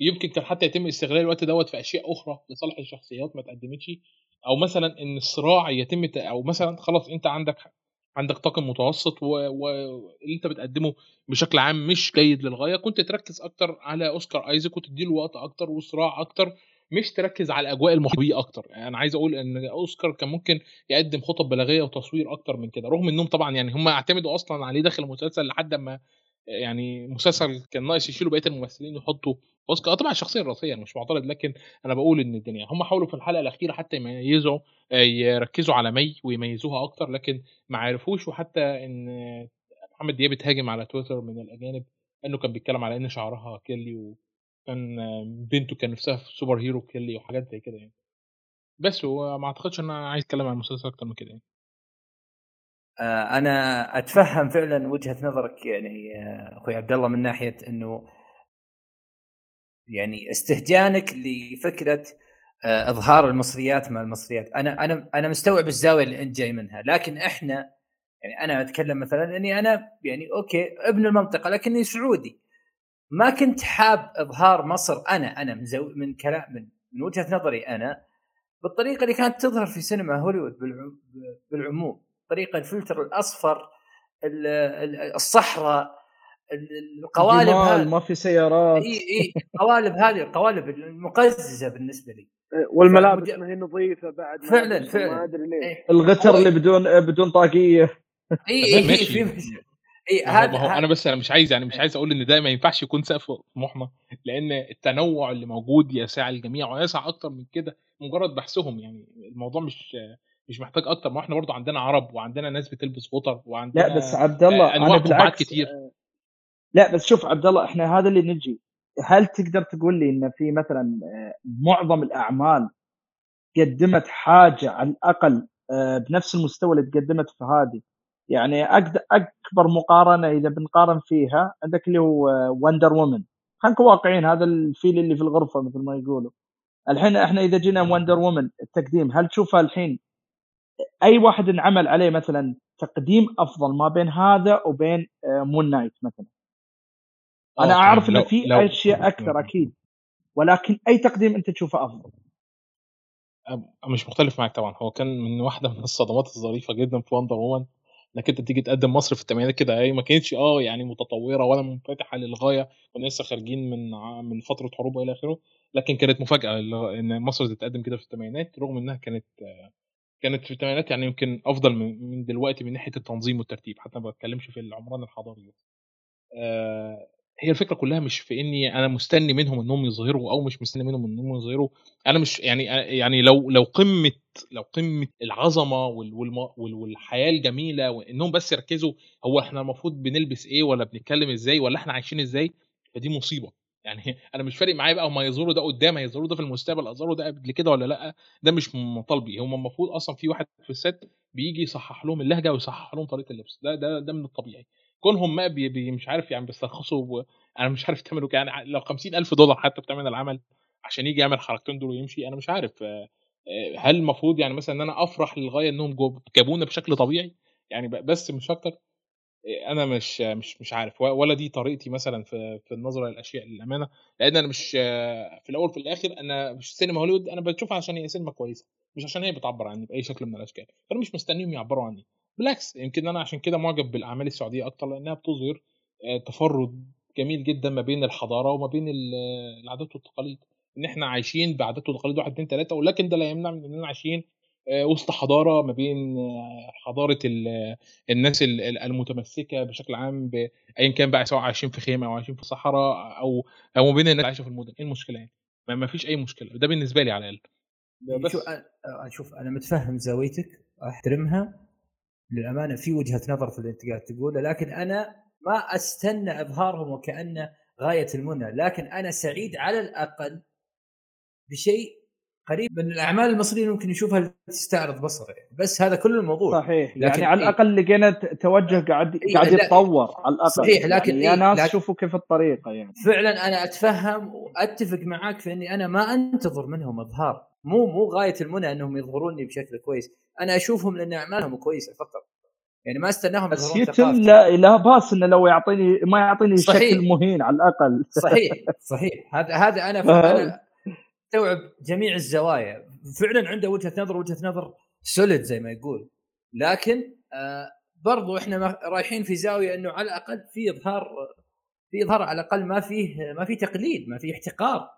[SPEAKER 3] يمكن كان حتى يتم استغلال الوقت دوت في أشياء أخرى لصالح الشخصيات ما تقدمتش أو مثلا إن الصراع يتم أو مثلا خلاص أنت عندك عندك طاقم متوسط واللي انت بتقدمه بشكل عام مش جيد للغاية كنت تركز أكتر على أوسكار ايزك وتديله وقت أكتر وصراع أكتر مش تركز على الأجواء المحبية أكتر. يعني أنا عايز أقول إن أوسكار كان ممكن يقدم خطب بلاغية وتصوير أكتر من كده رغم إنهم طبعا يعني هم اعتمدوا أصلا عليه داخل المسلسل لحد ما يعني مسلسل كان ناقص يشيلوا بقية الممثلين ويحطوا أوسكار. طبعا الشخصية الرئيسية مش معترض لكن أنا بقول إن الدنيا هم حاولوا في الحلقة الأخيرة حتى يميزوا آه، يركزوا على مي ويميزوها أكتر لكن ما عرفوش. وحتى إن محمد دياب اتهاجم على تويتر من الأجانب إنه كان بيتكلم على إن شعرها curly وكان بنته كان نفسها في super hero curly وحاجات زي كده يعني. بس وما أعتقدش إن أنا عايز أتكلم عن المسلسل أكتر من كده يعني.
[SPEAKER 1] آه، أنا أتفهم فعلا وجهة نظرك يعني آه، أخوي عبد الله من ناحية إنه يعني استهجانك لفكرة آه، إظهار المصريات مع المصريات. أنا أنا أنا مستوعب الزاوية اللي أنت جاي منها لكن إحنا يعني أنا أتكلم مثلا إني أنا يعني أوكي ابن المنطقة لكني سعودي. ما كنت حاب إظهار مصر أنا أنا من زو من كلام من, من وجهة نظري أنا بالطريقة اللي كانت تظهر في سينما هوليوود بالعموم. طريقة الفلتر الأصفر الصحراء القوالب
[SPEAKER 2] ما في سيارات.
[SPEAKER 1] إي إي القوالب هذه القوالب المقززة بالنسبة لي.
[SPEAKER 4] إيه، والملابس ما هي نظيفة بعد
[SPEAKER 1] فعلاً، فعلاً.
[SPEAKER 4] ما أدري ليش.
[SPEAKER 1] إيه.
[SPEAKER 2] الغتر اللي بدون بدون طاقية.
[SPEAKER 1] إي
[SPEAKER 3] زي
[SPEAKER 1] إي في
[SPEAKER 3] إي
[SPEAKER 1] هذا
[SPEAKER 3] ما هو أنا بس أنا مش عايز يعني مش عايز أقول إن ده ما ينفعش يكون سقف طموحنا لأن التنوع اللي موجود يسع الجميع ويسع أكتر من كده مجرد بحثهم يعني الموضوع مش مش محتاج أكتر ما إحنا برضو عندنا عرب وعندنا ناس بتلبس فوطر وعندنا
[SPEAKER 2] لا بس عبد الله
[SPEAKER 3] أنواع
[SPEAKER 2] أنا
[SPEAKER 3] قبعات
[SPEAKER 2] بالعكس
[SPEAKER 3] كتير.
[SPEAKER 2] لا بس شوف عبد الله إحنا هذا اللي نجي. هل تقدر تقول لي إن في مثلا آه، معظم الأعمال قدمت حاجة على الأقل آه، بنفس المستوى اللي تقدمت في هذه؟ يعني أكبر مقارنة إذا بنقارن فيها عندك اللي هو Wonder Woman خلينا نكون واقعيين هذا الفيل اللي في الغرفة مثل ما يقولوا. الحين إحنا إذا جينا Wonder Woman التقديم هل تشوفها الحين أي واحد انعمل عليه مثلا تقديم أفضل ما بين هذا وبين Moon Knight مثلا. أنا
[SPEAKER 3] آه،
[SPEAKER 2] أعرف
[SPEAKER 3] لو-
[SPEAKER 2] ان في أشياء أكثر أكيد ولكن أي تقديم أنت تشوفه
[SPEAKER 3] أفضل؟ مش مختلف معاك طبعا. هو كان من واحدة من الصدمات الظريفة جدا في Wonder Woman إنك أنت تيجي تقدم مصر في الثمانينات كده هي ما كانتش آه يعني متطورة ولا منفتحة للغاية كنا لسه خارجين من من فترة حروب والى آخره لكن كانت مفاجأة إن مصر تتقدم كده في الثمانينات رغم إنها كانت آه، كانت في الثمانينات يعني يمكن أفضل من دلوقتي من ناحية التنظيم والترتيب حتى ما بتكلمش في العمران الحضاري. آه، هي الفكرة كلها مش في إني أنا مستني منهم إنهم يظهروا أو مش مستني منهم إنهم يظهروا. أنا مش يعني يعني لو لو قمة لو قمة العظمة والحياة الجميلة وإنهم بس يركزوا هو إحنا المفروض بنلبس إيه ولا بنتكلم إزاي ولا إحنا عايشين إزاي فدي مصيبة. يعني أنا مش فارق معايا بقى هم يظهروا ده قدام هيظهروا ده في المستقبل يظهروا ده قبل كده ولا لأ؟ ده مش مطالبي هم المفروض أصلا في واحد في الست بيجي يصحح لهم اللهجة ويصحح لهم طريقة اللبس. ده ده ده من الطبيعي. كونهم ما بي بي مش عارف يعني بيسترخصوا أنا مش عارف تعملوا يعني لو 50000 دولار حتى بتعمل العمل عشان يجي يعمل الحركتين دول ويمشي أنا مش عارف آه، آه، هل المفروض يعني مثلا إن أنا أفرح للغاية إنهم جابونا بشكل طبيعي؟ يعني بس مش أكتر. أنا مش مش مش عارف. ولا دي طريقتي مثلا في في النظرة للأشياء للأمانة. لأن أنا مش في الأول وفي الآخر أنا مش سينما هوليوود أنا بشوفها عشان هي سينما كويسة مش عشان هي بتعبر عني بأي شكل من الأشكال. فأنا مش مستنيهم يعبروا عني. بالعكس يمكن أنا عشان كده معجب بالأعمال السعودية أكتر لأنها بتظهر آه، تفرد جميل جدا ما بين الحضارة وما بين ال- العادات والتقاليد. إن إحنا عايشين بعادات وتقاليد واحد اتنين تلاتة ولكن ده لا يمنع من إننا عايشين وسط حضارة ما بين آه، حضارة ال- الناس ال- ال- المتمسكة بشكل عام ايا كان بقى سواء عايشين في خيمة أو عايشين في صحراء أو أو ما بين الناس اللي عايشة في المدن. إيه المشكلة يعني؟ ما فيش أي مشكلة. ده بالنسبة لي على الأقل. بس
[SPEAKER 1] شوف أنا- شوف أنا متفهم زاويتك أحترمها. للأمانة في وجهة نظر في اللي أنت قاعد تقوله لكن أنا ما أستنى إظهارهم وكانه غاية المنى. لكن أنا سعيد على الأقل بشيء قريب من الأعمال المصريه ممكن يشوفها تستعرض بصره. يعني. بس هذا كل الموضوع.
[SPEAKER 2] صحيح.
[SPEAKER 1] لكن
[SPEAKER 2] يعني على
[SPEAKER 1] إيه؟
[SPEAKER 2] الأقل لقينا توجه قاعد
[SPEAKER 1] إيه،
[SPEAKER 2] قاعد يتطور على الأقل.
[SPEAKER 1] صحيح، لكن
[SPEAKER 2] يعني يا
[SPEAKER 1] إيه،
[SPEAKER 2] ناس
[SPEAKER 1] لكن-
[SPEAKER 2] شوفوا كيف الطريقة يعني.
[SPEAKER 1] فعلا أنا أتفهم وأتفق معاك في إني أنا ما أنتظر منهم إظهار. مو مو غاية المنى أنهم يظهروني بشكل كويس. أنا أشوفهم لأن أعمالهم كويسة فقط. يعني ما استناهم
[SPEAKER 2] بس يتم. لا لا بأس إنه لو يعطيني ما يعطيني
[SPEAKER 1] صحيح.
[SPEAKER 2] شكل مهين على الأقل.
[SPEAKER 1] صحيح صحيح. هذا هذا أنا أنا استوعب جميع الزوايا. فعلا عنده وجهة نظر وجهة نظر سوليد زي ما يقول. لكن آه برضو إحنا ما- رايحين في زاوية إنه على الأقل في إظهار في إظهار على الأقل ما فيه ما فيه تقليد ما فيه احتقار.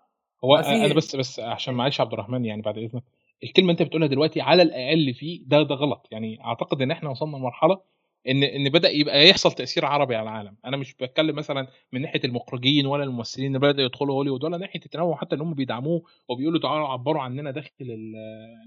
[SPEAKER 3] هو
[SPEAKER 1] ما في-
[SPEAKER 3] أنا بس بس عشان معلش عبد الرحمن يعني بعد إذنك الكلمة أنت بتقولها دلوقتي على الأقل فيه ده ده غلط. يعني أعتقد إن إحنا وصلنا لمرحلة ان إن بدأ يبقى يحصل تأثير عربي على العالم. أنا مش بتكلم مثلا من ناحية المخرجين ولا الممثلين اللي بدأوا يدخلوا هوليوود ولا ناحية التنوع حتى إن هم بيدعموه وبيقولوا تعالوا عبروا عننا داخل ال-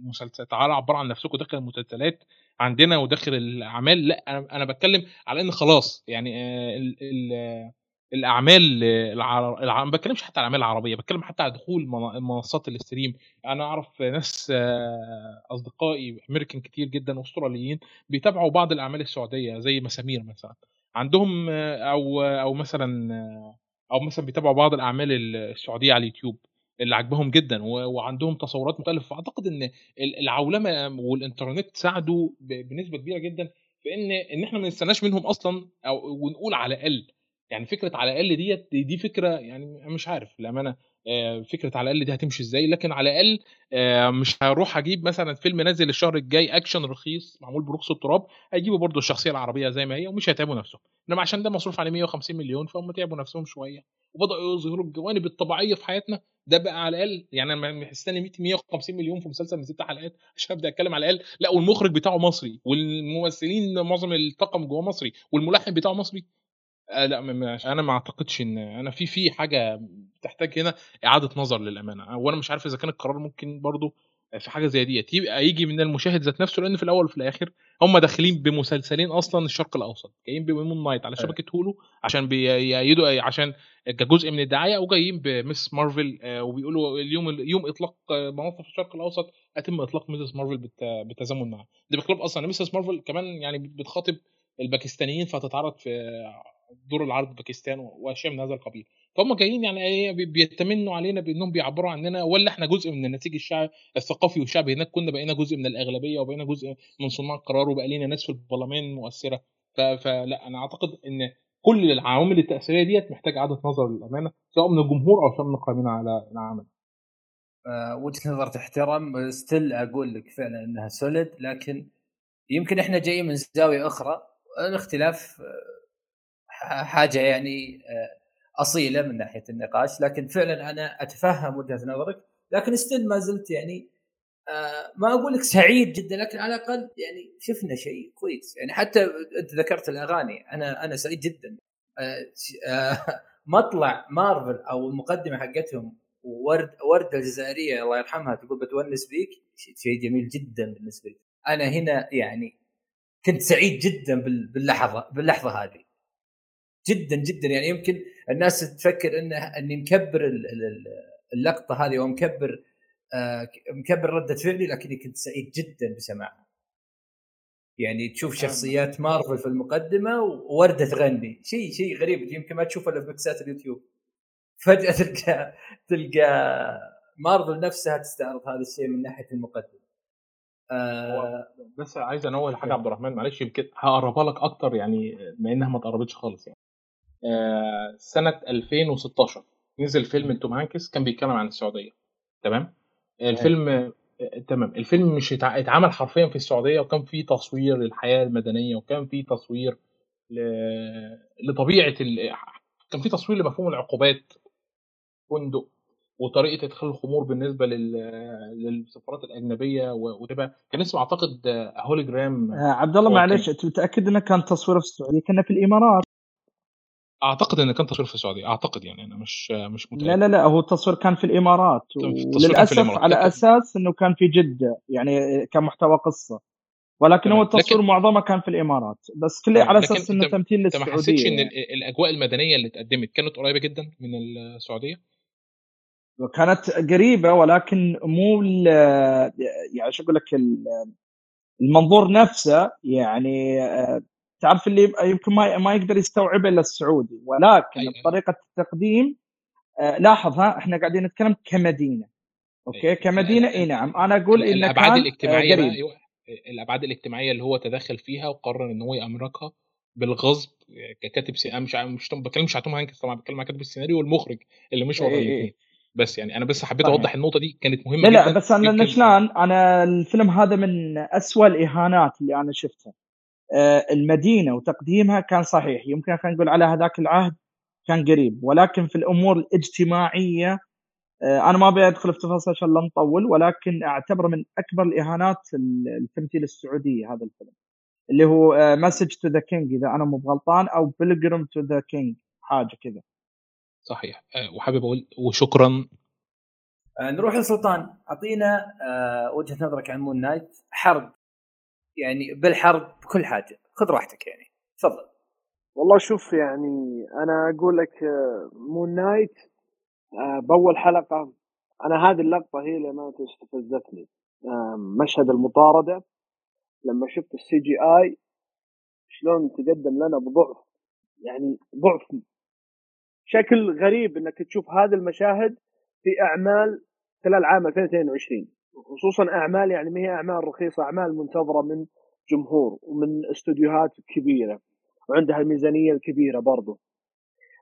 [SPEAKER 3] المسلسلات تعالوا عبروا عن نفسكم داخل المسلسلات عندنا وداخل الأعمال. لا أنا أنا بتكلم على إن خلاص يعني آه، الأعمال العر... الع... ما بتكلمش حتى على الأعمال العربية بتكلم حتى على دخول من- منصات الاستريم أنا أعرف ناس آه، أصدقائي أمريكان كتير جدا واستراليين بيتابعوا بعض الأعمال السعودية زي مسامير مثلا. عندهم آه، أو أو مثلا آه، أو مثلا بيتابعوا بعض الأعمال السعودية على اليوتيوب اللي عجبهم جدا وعندهم تصورات مختلفة. فأعتقد إن ال- العولمة والإنترنت ساعدوا بنسبة كبيرة جدا في إن إن إحنا ما نستناش منهم أصلا أو ونقول على الأقل يعني فكرة على الأقل ديت دي, فكرة يعني مش عارف للأمانة آه، فكرة على الأقل دي هتمشي إزاي لكن على الأقل آه، مش هروح أجيب مثلا فيلم نازل الشهر الجاي أكشن رخيص معمول برخص التراب هيجيبوا برضه الشخصية العربية زي ما هي ومش هيتعبوا نفسهم. إنما عشان ده مصروف عليه 150 مليون فهم تعبوا نفسهم شوية وبدأوا يظهروا الجوانب الطبيعية في حياتنا ده بقى على الأقل يعني أنا مستني 150 مليون في مسلسل من ست حلقات عشان أبدأ أتكلم على الأقل. لا والمخرج بتاعه مصري والممثلين معظم الطاقم جوه مصري والملحن بتاعه مصري. آه لا أنا ما أعتقدش إن أنا في في حاجة تحتاج هنا إعادة نظر للأمانة. وأنا مش عارف إذا كان القرار ممكن برضو في حاجة زي ديت يبقى يجي من المشاهد ذات نفسه لأن في الأول وفي الآخر هم داخلين بمسلسلين أصلا الشرق الأوسط جايين ب Moon Knight على شبكة Hulu عشان بيأيدوا عشان كجزء من الدعاية وجايين ب Ms. Marvel آه، وبيقولوا اليوم يوم إطلاق منصه في الشرق الأوسط يتم إطلاق Ms. Marvel بالتزامن معاه. ده بخلاف أصلا Ms. Marvel كمان يعني بتخاطب الباكستانيين فهتتعرض في دور العرض باكستان وأشياء من هذا القبيل. فهم جايين يعني إيه بيتمنوا علينا بأنهم بيعبروا عننا ولا إحنا جزء من النسيج الشعب الثقافي والشعبي. هناك كنا بقينا جزء من الأغلبية وبقينا جزء من صناع القرار وبقى لنا ناس في البرلمان مؤثرة. فلا أنا أعتقد إن كل العوامل التأثيرية ديت محتاجه إعادة نظر للأمانة سواء من الجمهور أو سواء من القائمين على العمل
[SPEAKER 1] أه وجهة نظر تحترم. Still أقول لك فعلا إنها Solid لكن يمكن إحنا جايين من زاوية أخرى. الاختلاف حاجة يعني آه، أصيلة من ناحية النقاش. لكن فعلا أنا أتفهم وجهة نظرك. لكن still ما زلت يعني آه، ما أقول لك سعيد جدا لكن على الأقل يعني شفنا شيء كويس. يعني حتى أنت ذكرت الأغاني أنا أنا سعيد جدا. آه، مطلع مارفل أو المقدمة حقتهم ورد ورده الجزائرية الله يرحمها تقول بتونس بيك شيء جميل جدا بالنسبة لي. أنا هنا يعني كنت سعيد جدا باللحظة باللحظة هذه. جدا جدا. يعني يمكن الناس تفكر إنه إني مكبر اللقطة هذه ومكبر آه مكبر رده فعلي لكني كنت سعيد جدا بسماعها. يعني تشوف شخصيات مارفل في المقدمة ووردة تغني شيء شيء غريب. يمكن ما تشوفه إلا في مكسات اليوتيوب. فجأة تلقى تلقى مارفل نفسها تستعرض هذا الشيء من ناحية المقدمة.
[SPEAKER 3] آه بس عايز انوه حاجة عبد الرحمن معلش يمكن هقربها لك أكتر يعني بما إنها ما تقربتش خالص يعني. آه، سنة 2016 نزل فيلم توم هانكس كان بيتكلم عن السعودية. تمام؟ الفيلم آه، تمام. الفيلم مش اتعمل حرفيا في السعودية وكان فيه تصوير للحياة المدنية وكان فيه تصوير ل... لطبيعة ال... كان فيه تصوير لمفهوم العقوبات فندق وطريقة إدخال الخمور بالنسبة لل... للسفارات الأجنبية وتبقى كان اسمه أعتقد هوليجرام
[SPEAKER 2] آه عبد الله معلش أنت متأكد إنه كان تصوير في السعودية؟ كنا في الإمارات.
[SPEAKER 3] أعتقد انه كان تصوير في السعودية. أعتقد يعني أنا مش مش
[SPEAKER 2] متأكد. لا لا لا هو التصوير كان في الإمارات. وللأسف الإمارات. على أساس إنه كان في جدة يعني كان محتوى قصة. ولكن هو التصوير لكن... معظمه كان في الإمارات. بس كله على أساس إنه تمثيل للسعوديه
[SPEAKER 3] ما حسيتش إن الأجواء المدنية اللي اتقدمت كانت قريبة جدا من السعودية؟
[SPEAKER 2] كانت قريبة ولكن مو يعني شو أقول لك المنظور نفسه يعني تعرف اللي يمكن ما ما يقدر يستوعبه إلا السعودي. ولكن أيه. بطريقه التقديم آه لاحظ ها إحنا قاعدين نتكلم كمدينة. Okay؟ أيه. كمدينة إي نعم. أنا أقول ان
[SPEAKER 3] الأبعاد الاجتماعية بقى أيوة. الأبعاد الاجتماعية اللي هو تدخل فيها وقرر إن هو يأمركها بالغصب ككاتب سي... مش مش بتكلم مش على توم هانكس طبعا بتكلم على كاتب السيناريو والمخرج اللي مش وضع أيه. بس يعني أنا بس حبيت أوضح النقطة دي كانت مهمة
[SPEAKER 2] لا جدا لا بس أنا نشلان أنا الفيلم هذا من أسوأ الإهانات اللي أنا شفتها. آه، المدينة وتقديمها كان صحيح. يمكن خلينا نقول على هذاك العهد كان قريب. ولكن في الأمور الاجتماعية آه، أنا ما أبي أدخل في تفاصيل عشان لا نطول ولكن اعتبره من أكبر الإهانات التمثيل السعودي هذا الفيلم. اللي هو Message to the King إذا أنا مو بغلطان أو Hologram to the King حاجة كذا.
[SPEAKER 3] صحيح. آه، وحابب أقول وشكرا.
[SPEAKER 1] نروح لسلطان. أعطينا وجهة نظرك عن Moon Knight حرب. يعني بالحرب بكل حاجة. خذ راحتك يعني. تفضل.
[SPEAKER 4] والله شوف يعني أنا أقول لك Moon آه، Knight آه، بأول حلقة أنا هذه اللقطة هي اللي ما استفزتني. آه، مشهد المطاردة لما شفت ال CGI شلون تقدم لنا بضعف يعني ضعف شكل غريب إنك تشوف هذه المشاهد في أعمال خلال عام 2022 خصوصا أعمال يعني ما هي أعمال رخيصة أعمال منتظرة من جمهور ومن استوديوهات كبيرة وعندها الميزانية الكبيرة برضو.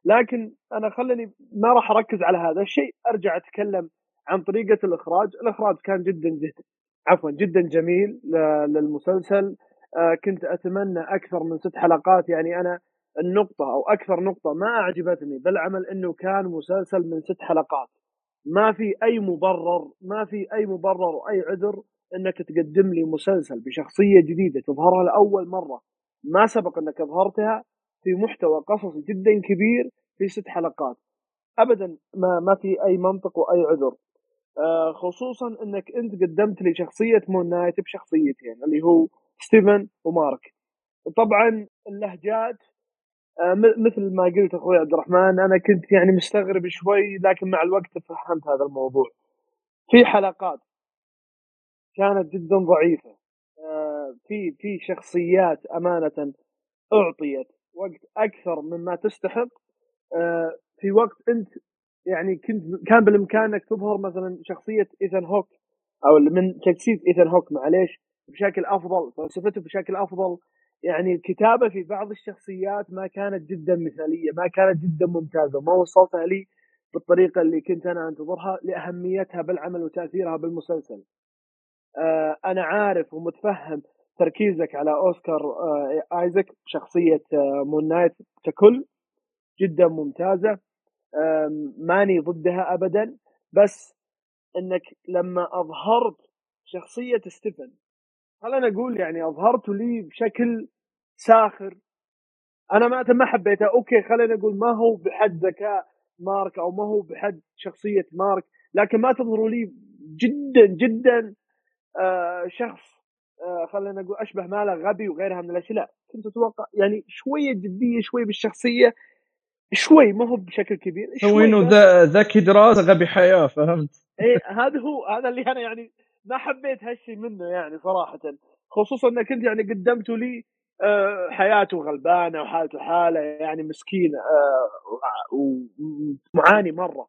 [SPEAKER 4] لكن أنا خلني ما راح أركز على هذا الشيء أرجع أتكلم عن طريقة الإخراج. الإخراج كان جدا جدا عفوا جدا جميل للمسلسل. آه، كنت أتمنى أكثر من ست حلقات يعني أنا النقطة أو أكثر نقطة ما أعجبتني بالعمل أنه كان مسلسل من ست حلقات. ما في أي مبرر ما في أي مبرر وأي عذر أنك تقدم لي مسلسل بشخصية جديدة تظهرها لأول مرة. ما سبق أنك أظهرتها في محتوى قصصي جدا كبير في ست حلقات. أبدا ما, ما في أي منطق وأي عذر. آه خصوصا أنك أنت قدمت لي شخصية Moon Knight بشخصيتين اللي هو ستيفن ومارك. طبعا اللهجات مثل ما قلت أخوي عبد الرحمن أنا كنت يعني مستغرب شوي لكن مع الوقت فهمت هذا الموضوع. في حلقات كانت جدا ضعيفة. آه، في في شخصيات أمانة أعطيت وقت أكثر مما تستحق. آه، في وقت أنت يعني كنت كان بالامكان تظهر مثلا شخصية إيثان هوك أو من تجسيد إيثان هوك معليش بشكل أفضل فلسفته بشكل أفضل. يعني الكتابة في بعض الشخصيات ما كانت جدا مثالية ما كانت جدا ممتازة ما وصلتها لي بالطريقة اللي كنت أنا أنتظرها لأهميتها بالعمل وتأثيرها بالمسلسل. آه أنا عارف ومتفهم تركيزك على أوسكار آه ايزك شخصية آه Moon Knight ككل جدا ممتازة. ماني ضدها ابدا بس إنك لما أظهرت شخصية ستيفن خلينا نقول يعني اظهرته لي بشكل ساخر. أنا ما ما حبيته. أوكي خلينا نقول ما هو بحد ذكاء مارك أو ما هو بحد شخصية مارك لكن ما تظهروا لي جدا جدا آه شخص آه خلينا نقول أشبه ماله غبي وغيرها من الأشياء. لا كنت أتوقع يعني شوية جدية شوي بالشخصية شوي ما هو بشكل كبير
[SPEAKER 2] شوي إنه ذكي دراسة غبي حياة فهمت؟
[SPEAKER 4] إيه هذا هو هذا اللي أنا يعني ما حبيت هالشيء منه يعني صراحة. خصوصا انك انت يعني قدمته لي آه، حياته غلبانة وحالته حالة يعني مسكين آه، ومعاني مرة.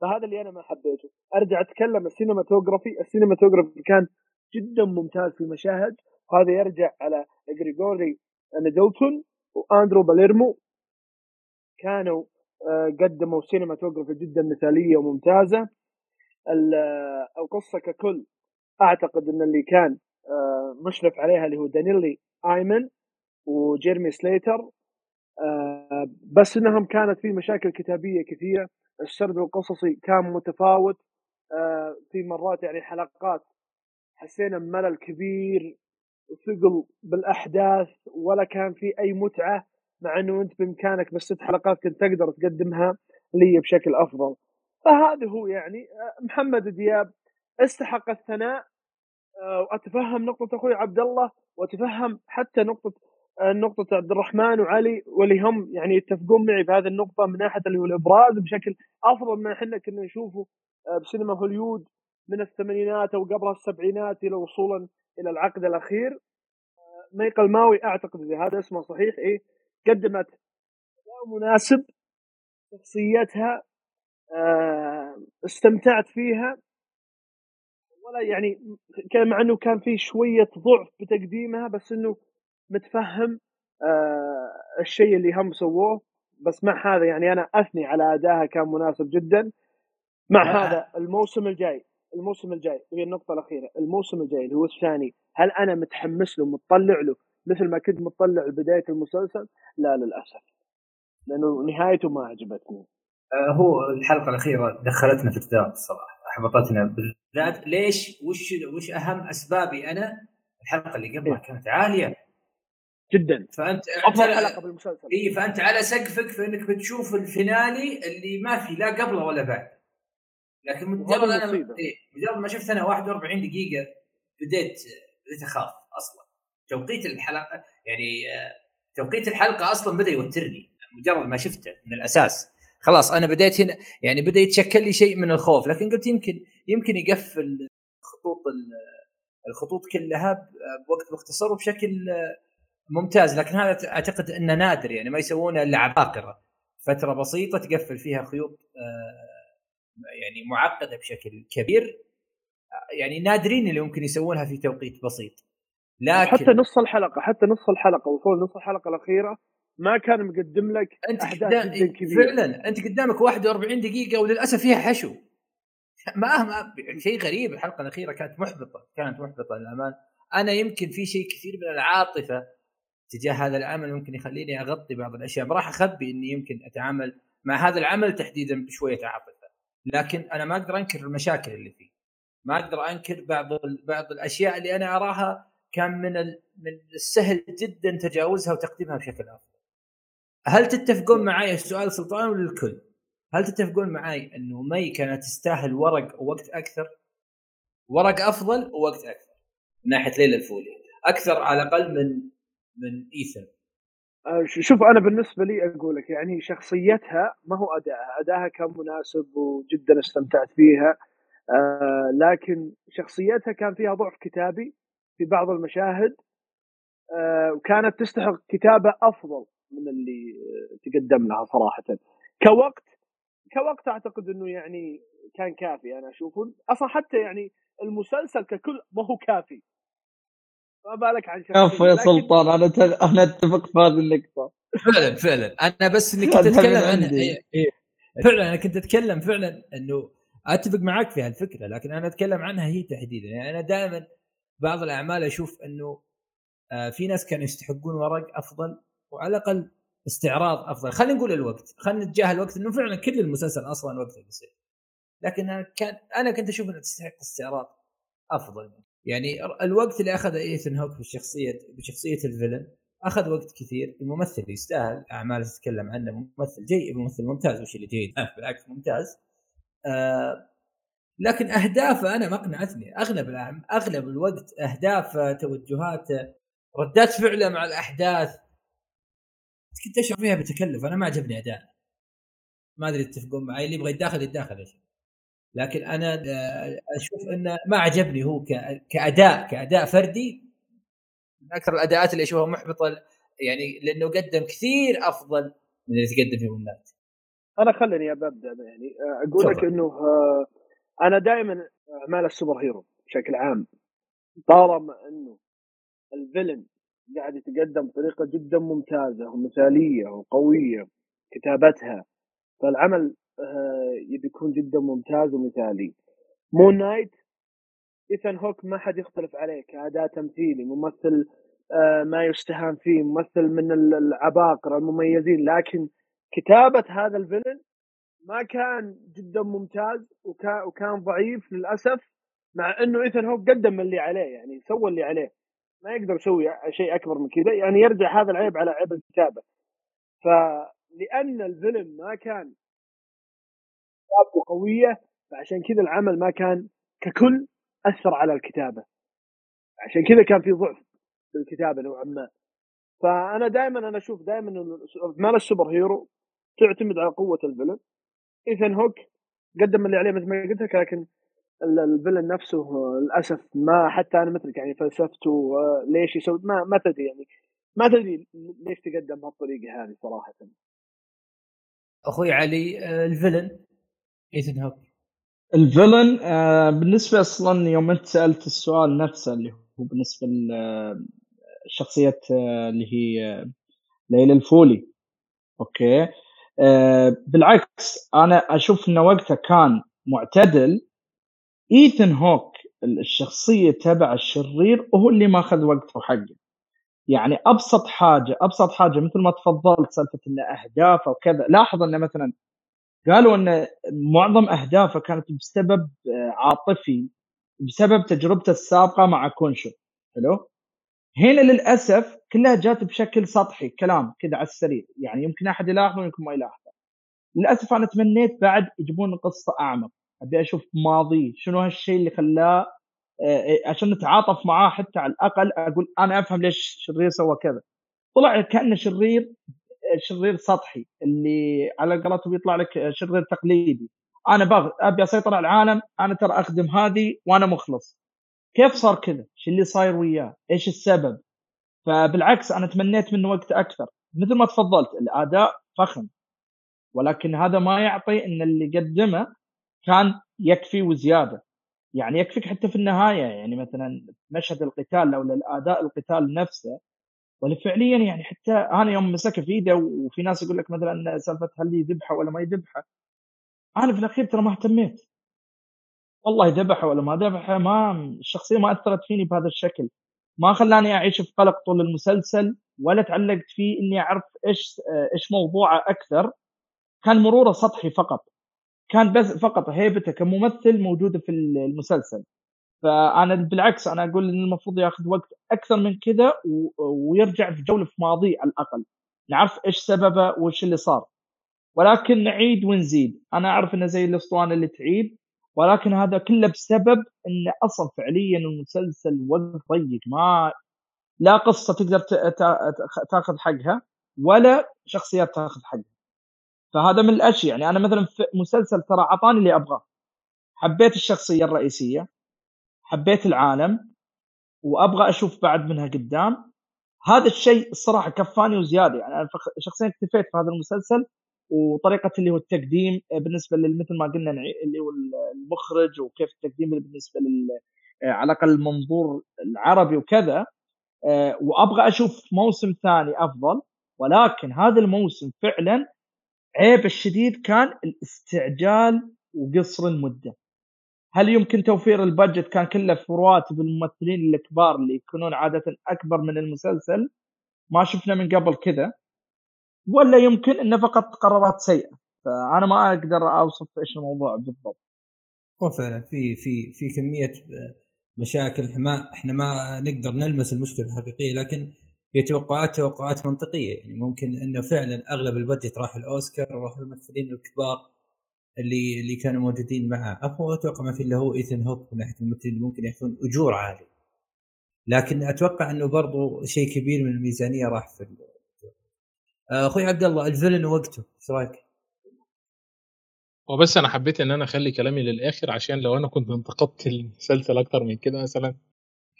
[SPEAKER 4] فهذا اللي أنا ما حبيته. أرجع أتكلم ال cinematography ال cinematography كان جدا ممتاز في مشاهد وهذا يرجع على جريجوري نيدلتون وأندرو باليرمو. كانوا آه، قدموا cinematography جدا مثالية وممتازة. القصة ككل أعتقد إن اللي كان آه، مشرف عليها اللي هو دانيلي آيمن وجيرمي سليتر آه، بس إنهم كانت في مشاكل كتابية كثيرة. السرد القصصي كان متفاوت آه، في مرات يعني حلقات حسينا بملل كبير ثقل بالأحداث ولا كان في أي متعة مع إنه أنت بإمكانك بس ست حلقات كنت تقدر تقدمها لي بشكل أفضل. فهذا هو يعني محمد دياب أستحق الثناء آه، وأتفهم نقطة أخوي عبد الله وأتفهم حتى نقطة آه، نقطة عبد الرحمن وعلي واللي هم يعني يتفقون معي في هذه النقطة من ناحية اللي هو الإبراز بشكل أفضل من إحنا كنا نشوفه آه، بسينما هوليود من الثمانينات أو قبل السبعينات إلى وصولا إلى العقد الأخير. ميقل ماوي أعتقد إذا هذا اسمه صحيح إيه قدمت مناسب شخصيتها استمتعت فيها. ولا يعني كان مع إنه كان في شوية ضعف بتقديمها بس إنه متفهم آه الشيء اللي هم سووه. بس مع هذا يعني أنا أثني على ادائها كان مناسب جدا. مع آه. هذا الموسم الجاي الموسم الجاي هي النقطة الأخيرة الموسم الجاي اللي هو الثاني هل أنا متحمس له متطلع له مثل ما كنت متطلع لبدايه المسلسل؟ لا للأسف. لأنه نهايته ما عجبتني.
[SPEAKER 1] آه هو الحلقة الأخيرة دخلتنا في الدار الصراحة. احبطتنا بالذات ليش؟ وش وش أهم أسبابي أنا؟ الحلقة اللي قبلها إيه. كانت عالية.
[SPEAKER 4] جدا.
[SPEAKER 1] فأنت
[SPEAKER 4] أفضل حلقة بالمسلسل.
[SPEAKER 1] إي فأنت على سقفك في إنك بتشوف الفينالي اللي ما في لا قبله ولا بعد. لكن مجرد أنا مجرد ما شفت أنا 41 دقيقة بديت بديت أخاف أصلا. توقيت الحلقة يعني آه، توقيت الحلقة أصلا بدأ يوترني. مجرد ما شفته من الأساس. خلاص أنا بديت هنا يعني بدأ يتشكل لي شيء من الخوف لكن قلت يمكن يمكن يقفل خطوط الخطوط كلها بوقت مختصر وبشكل ممتاز لكن هذا أعتقد أنه نادر يعني ما يسوونه إلا عباقرة فترة بسيطة تقفل فيها خيوط آه، يعني معقدة بشكل كبير يعني نادرين اللي ممكن يسوونها في توقيت بسيط.
[SPEAKER 4] لكن حتى نص الحلقة حتى نص الحلقة وصول نص الحلقة الأخيرة ما كان مقدم لك
[SPEAKER 1] أنت
[SPEAKER 4] أحداث
[SPEAKER 1] قدام
[SPEAKER 4] جدا كبيرة.
[SPEAKER 1] فعلا أنت قدامك 41 دقيقة وللأسف فيها حشو. ما ما شيء غريب الحلقة الأخيرة كانت محبطة كانت محبطة للامانه أنا يمكن في شيء كثير من العاطفة تجاه هذا العمل ممكن يخليني أغطي بعض الأشياء. ما راح أخبي إني يمكن أتعامل مع هذا العمل تحديدا بشوية عاطفة. لكن أنا ما أقدر أنكر المشاكل اللي فيه. ما أقدر أنكر بعض بعض الأشياء اللي أنا أراها كان من من السهل جدا تجاوزها وتقديمها بشكل أفضل. هل تتفقون معي؟ السؤال سلطان ولا الكل؟ هل تتفقون معي إنه مي كانت تستاهل ورق ووقت أكثر؟ ورق أفضل ووقت أكثر من ناحية ليلى الفولي. أكثر على الأقل من من ايثن
[SPEAKER 4] آه، شوف أنا بالنسبة لي أقول لك يعني شخصيتها ما هو ادائها، ادائها كان مناسب وجدا استمتعت فيها آه لكن شخصيتها كان فيها ضعف كتابي في بعض المشاهد. آه وكانت تستحق كتابة أفضل. من اللي تقدم لها صراحة. كوقت كوقت أعتقد إنه يعني كان كافي أنا أشوفه. أصلا حتى يعني المسلسل ككل ما هو كافي. ما بالك عن
[SPEAKER 2] كفو يا سلطان أنا أنا أتفق في هذه النقطة.
[SPEAKER 1] فعلا فعلا. أنا بس إني كنت أتكلم عن إيه، إيه. فعلا أنا كنت أتكلم فعلا إنه أتفق معك في هالفكرة لكن أنا أتكلم عنها هي تحديدا. يعني أنا دائما بعض الأعمال أشوف إنه آه، في ناس كانوا يستحقون ورق أفضل وعلى الأقل استعراض أفضل. خلينا نقول الوقت. خلينا نتجاهل الوقت إنه فعلا كل المسلسل أصلا وقته قصير لكن أنا كان أنا كنت أشوف انها تستحق استعراض أفضل. يعني الوقت اللي أخذه ايثن هوك بشخصيه بشخصية الفيلن أخذ وقت كثير. الممثل يستاهل. أعمال تتكلم عنه. ممثل جيد. ممثل ممتاز. وش اللي جيد. بالعكس ممتاز. آه لكن أهدافه أنا ما أقنعتني. أغلب أغلب الوقت أهدافه توجهاته ردات فعله مع الأحداث كنت اشعر فيها بتكلف أنا ما عجبني أداء. ما أدري تتفقون معي اللي يبغى يتداخل يتداخل لكن أنا آه، أشوف إنه ما عجبني هو كأداء كأداء فردي. من أكثر الأداءات اللي أشوفها محبطة يعني لأنه قدم كثير أفضل من اللي تقدم في مونات.
[SPEAKER 4] أنا خليني أبدأ يعني آه، أقول لك إنه آه، أنا دائما اعمال السوبر هيرو بشكل عام. طالما إنه الفيلن قاعد يتقدم بطريقة جدا ممتازة ومثالية وقوية كتابتها. فالعمل آه، يبي يكون جدا ممتاز ومثالي. Moon Knight ايثان هوك ما حد يختلف عليه كاداء تمثيلي ممثل آه، ما يستهان فيه ممثل من العباقرة المميزين. لكن كتابة هذا ال villain ما كان جدا ممتاز وكان, ضعيف للأسف مع إنه ايثن هوك قدم اللي عليه يعني سوى اللي عليه. ما يقدر يسوي شيء أكبر من كذا يعني يرجع هذا العيب على عيب الكتابة. فلأن ال villain ما كان قوية فعشان كذا العمل ما كان ككل أثر على الكتابة. عشان كذا كان في ضعف في الكتابة نوعا ما. فأنا دائما أنا أشوف دائما اعمال ال superhero تعتمد على قوة ال villain. ايثن هوك قدم اللي عليه مثل ما قلت لك لكن ال villain نفسه للأسف ما حتى أنا مثلك يعني فلسفته ليش يسوي ما ما تدري يعني ما تدري ليش تقدم بهالطريقه هذه صراحة.
[SPEAKER 1] أخوي علي ال villain إيثن هوك.
[SPEAKER 2] الفيلن آه بالنسبة أصلا يوم أنت سألت السؤال نفسه اللي هو بالنسبة لشخصيه آه اللي هي آه، ليلى الفولي. أوكي؟ آه بالعكس أنا أشوف انه وقتها كان معتدل ايثن هوك الشخصية تبع الشرير وهو اللي ماخذ وقته حقه. يعني أبسط حاجة أبسط حاجة مثل ما تفضلت سالفة إنه اهدافه وكذا لاحظ إنه مثلا قالوا ان معظم أهدافه كانت بسبب آه، عاطفي بسبب تجربته السابقة مع كونشو. حلو؟ هنا للأسف كلها جات بشكل سطحي كلام كذا على السريع. يعني يمكن أحد يلاحظه ويمكن ما يلاحظه. للأسف أنا تمنيت بعد يجيبون قصة أعمق. أبي أشوف ماضيه شنو هالشيء اللي خلاه آه، آه، عشان نتعاطف معاه حتى على الأقل أقول أنا أفهم ليش شرير سوى كذا طلع كأنه شرير شرير سطحي اللي على قولتهم يطلع لك شرير تقليدي أنا بغ... أبي أسيطر على العالم أنا ترى أخدم هذه وأنا مخلص كيف صار كذا؟ إيش اللي صاير وياه؟ إيش السبب؟ فبالعكس أنا تمنيت منه وقت أكثر مثل ما تفضلت الأداء فخم ولكن هذا ما يعطي إن اللي قدمه كان يكفي وزيادة. يعني يكفيك حتى في النهاية يعني مثلا مشهد القتال لو الأداء القتال نفسه. ولا فعليا يعني حتى أنا يوم مسكه في ايده وفي ناس يقول لك مثلا سالفة هل يذبحه ولا ما يذبحه أنا في الأخير ترى ما اهتميت. والله ذبحة ولا ما ذبحة ما الشخصية ما أثرت فيني بهذا الشكل. ما خلاني أعيش في قلق طول المسلسل ولا تعلقت فيه إني أعرف إيش إيش موضوعه أكثر. كان مرورة سطحي فقط. كان بس فقط هيبته كممثل موجوده في المسلسل. فأنا بالعكس أنا أقول إن المفروض ياخذ وقت أكثر من كذا ويرجع في جولة في ماضيه على الأقل. نعرف إيش سببه وإيش اللي صار. ولكن نعيد ونزيد. أنا أعرف إنه زي الأسطوانة اللي تعيد ولكن هذا كله بسبب انه أصلا فعليا المسلسل وقت ضيق. ما لا قصة تقدر تأخذ حقها ولا شخصيات تأخذ حقها. فهذا من الأشياء. يعني أنا مثلا في مسلسل ترى أعطاني اللي أبغاه. حبيت الشخصية الرئيسية حبيت العالم وأبغى أشوف بعد منها قدام. هذا الشيء الصراحة كفاني وزيادة. يعني أنا شخصيا اكتفيت في هذا المسلسل وطريقة اللي هو التقديم بالنسبة مثل ما قلنا اللي هو المخرج وكيف التقديم بالنسبة لل على الأقل المنظور العربي وكذا. آه، وأبغى أشوف موسم ثاني أفضل. ولكن هذا الموسم فعلا عيب الشديد كان الاستعجال وقصر المدة. هل يمكن توفير البادجت كان كله في رواتب الممثلين الكبار اللي يكونون عادة أكبر من المسلسل؟ ما شفنا من قبل كذا. ولا يمكن انه فقط قرارات سيئة. فأنا ما أقدر أوصف إيش الموضوع بالضبط.
[SPEAKER 1] هو فعلا في في في كمية مشاكل. ما إحنا ما نقدر نلمس المشكلة الحقيقية لكن هي توقعات توقعات منطقية. يعني ممكن إنه فعلا أغلب البادجت راح الأوسكار وراح الممثلين الكبار اللي اللي كانوا موجودين معه. هو أتوقع ما في إلا هو ايثن هوك من ناحية الممثلين اللي ممكن ياخذون أجور عالية. لكن أتوقع إنه برضو شيء كبير من الميزانية راح في أخوي عبد الله الفيلن وقته إيش رأيك؟
[SPEAKER 3] هو بس أنا حبيت إن أنا أخلي كلامي للآخر عشان لو أنا كنت انتقدت المسلسل أكتر من كده مثلا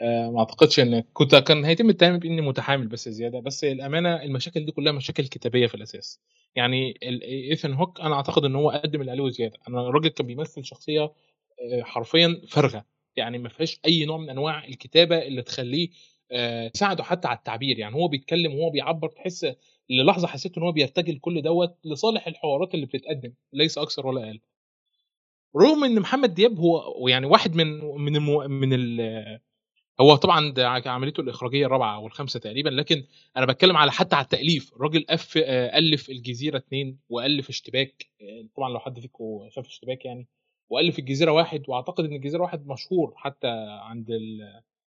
[SPEAKER 3] آه ما أعتقدش إن كنت كان هيتم التهم بإني متحامل بس زيادة بس الأمانة المشاكل دي كلها مشاكل كتابية في الأساس. يعني ايثن هوك أنا أعتقد إن هو قدم اللي عليه أنا الراجل كان بيمثل شخصية آه، حرفيا فارغة. يعني ما فيهاش أي نوع من أنواع الكتابة اللي تخليه آه، تساعده حتى على التعبير. يعني هو بيتكلم وهو بيعبر تحس للحظة حسيت إن هو بيرتجل كل دوت لصالح الحوارات اللي بتتقدم ليس أكثر ولا أقل. رغم إن محمد دياب هو يعني واحد من من المو من ال هو طبعا عمليته الإخراجية الرابعة أو الخامسة تقريبا لكن أنا بتكلم على حتى على التأليف. الراجل أف ألف الجزيرة اثنين وألف اشتباك طبعا لو حد فيكم شاف اشتباك يعني وألف الجزيرة واحد وأعتقد إن الجزيرة واحد مشهور حتى عند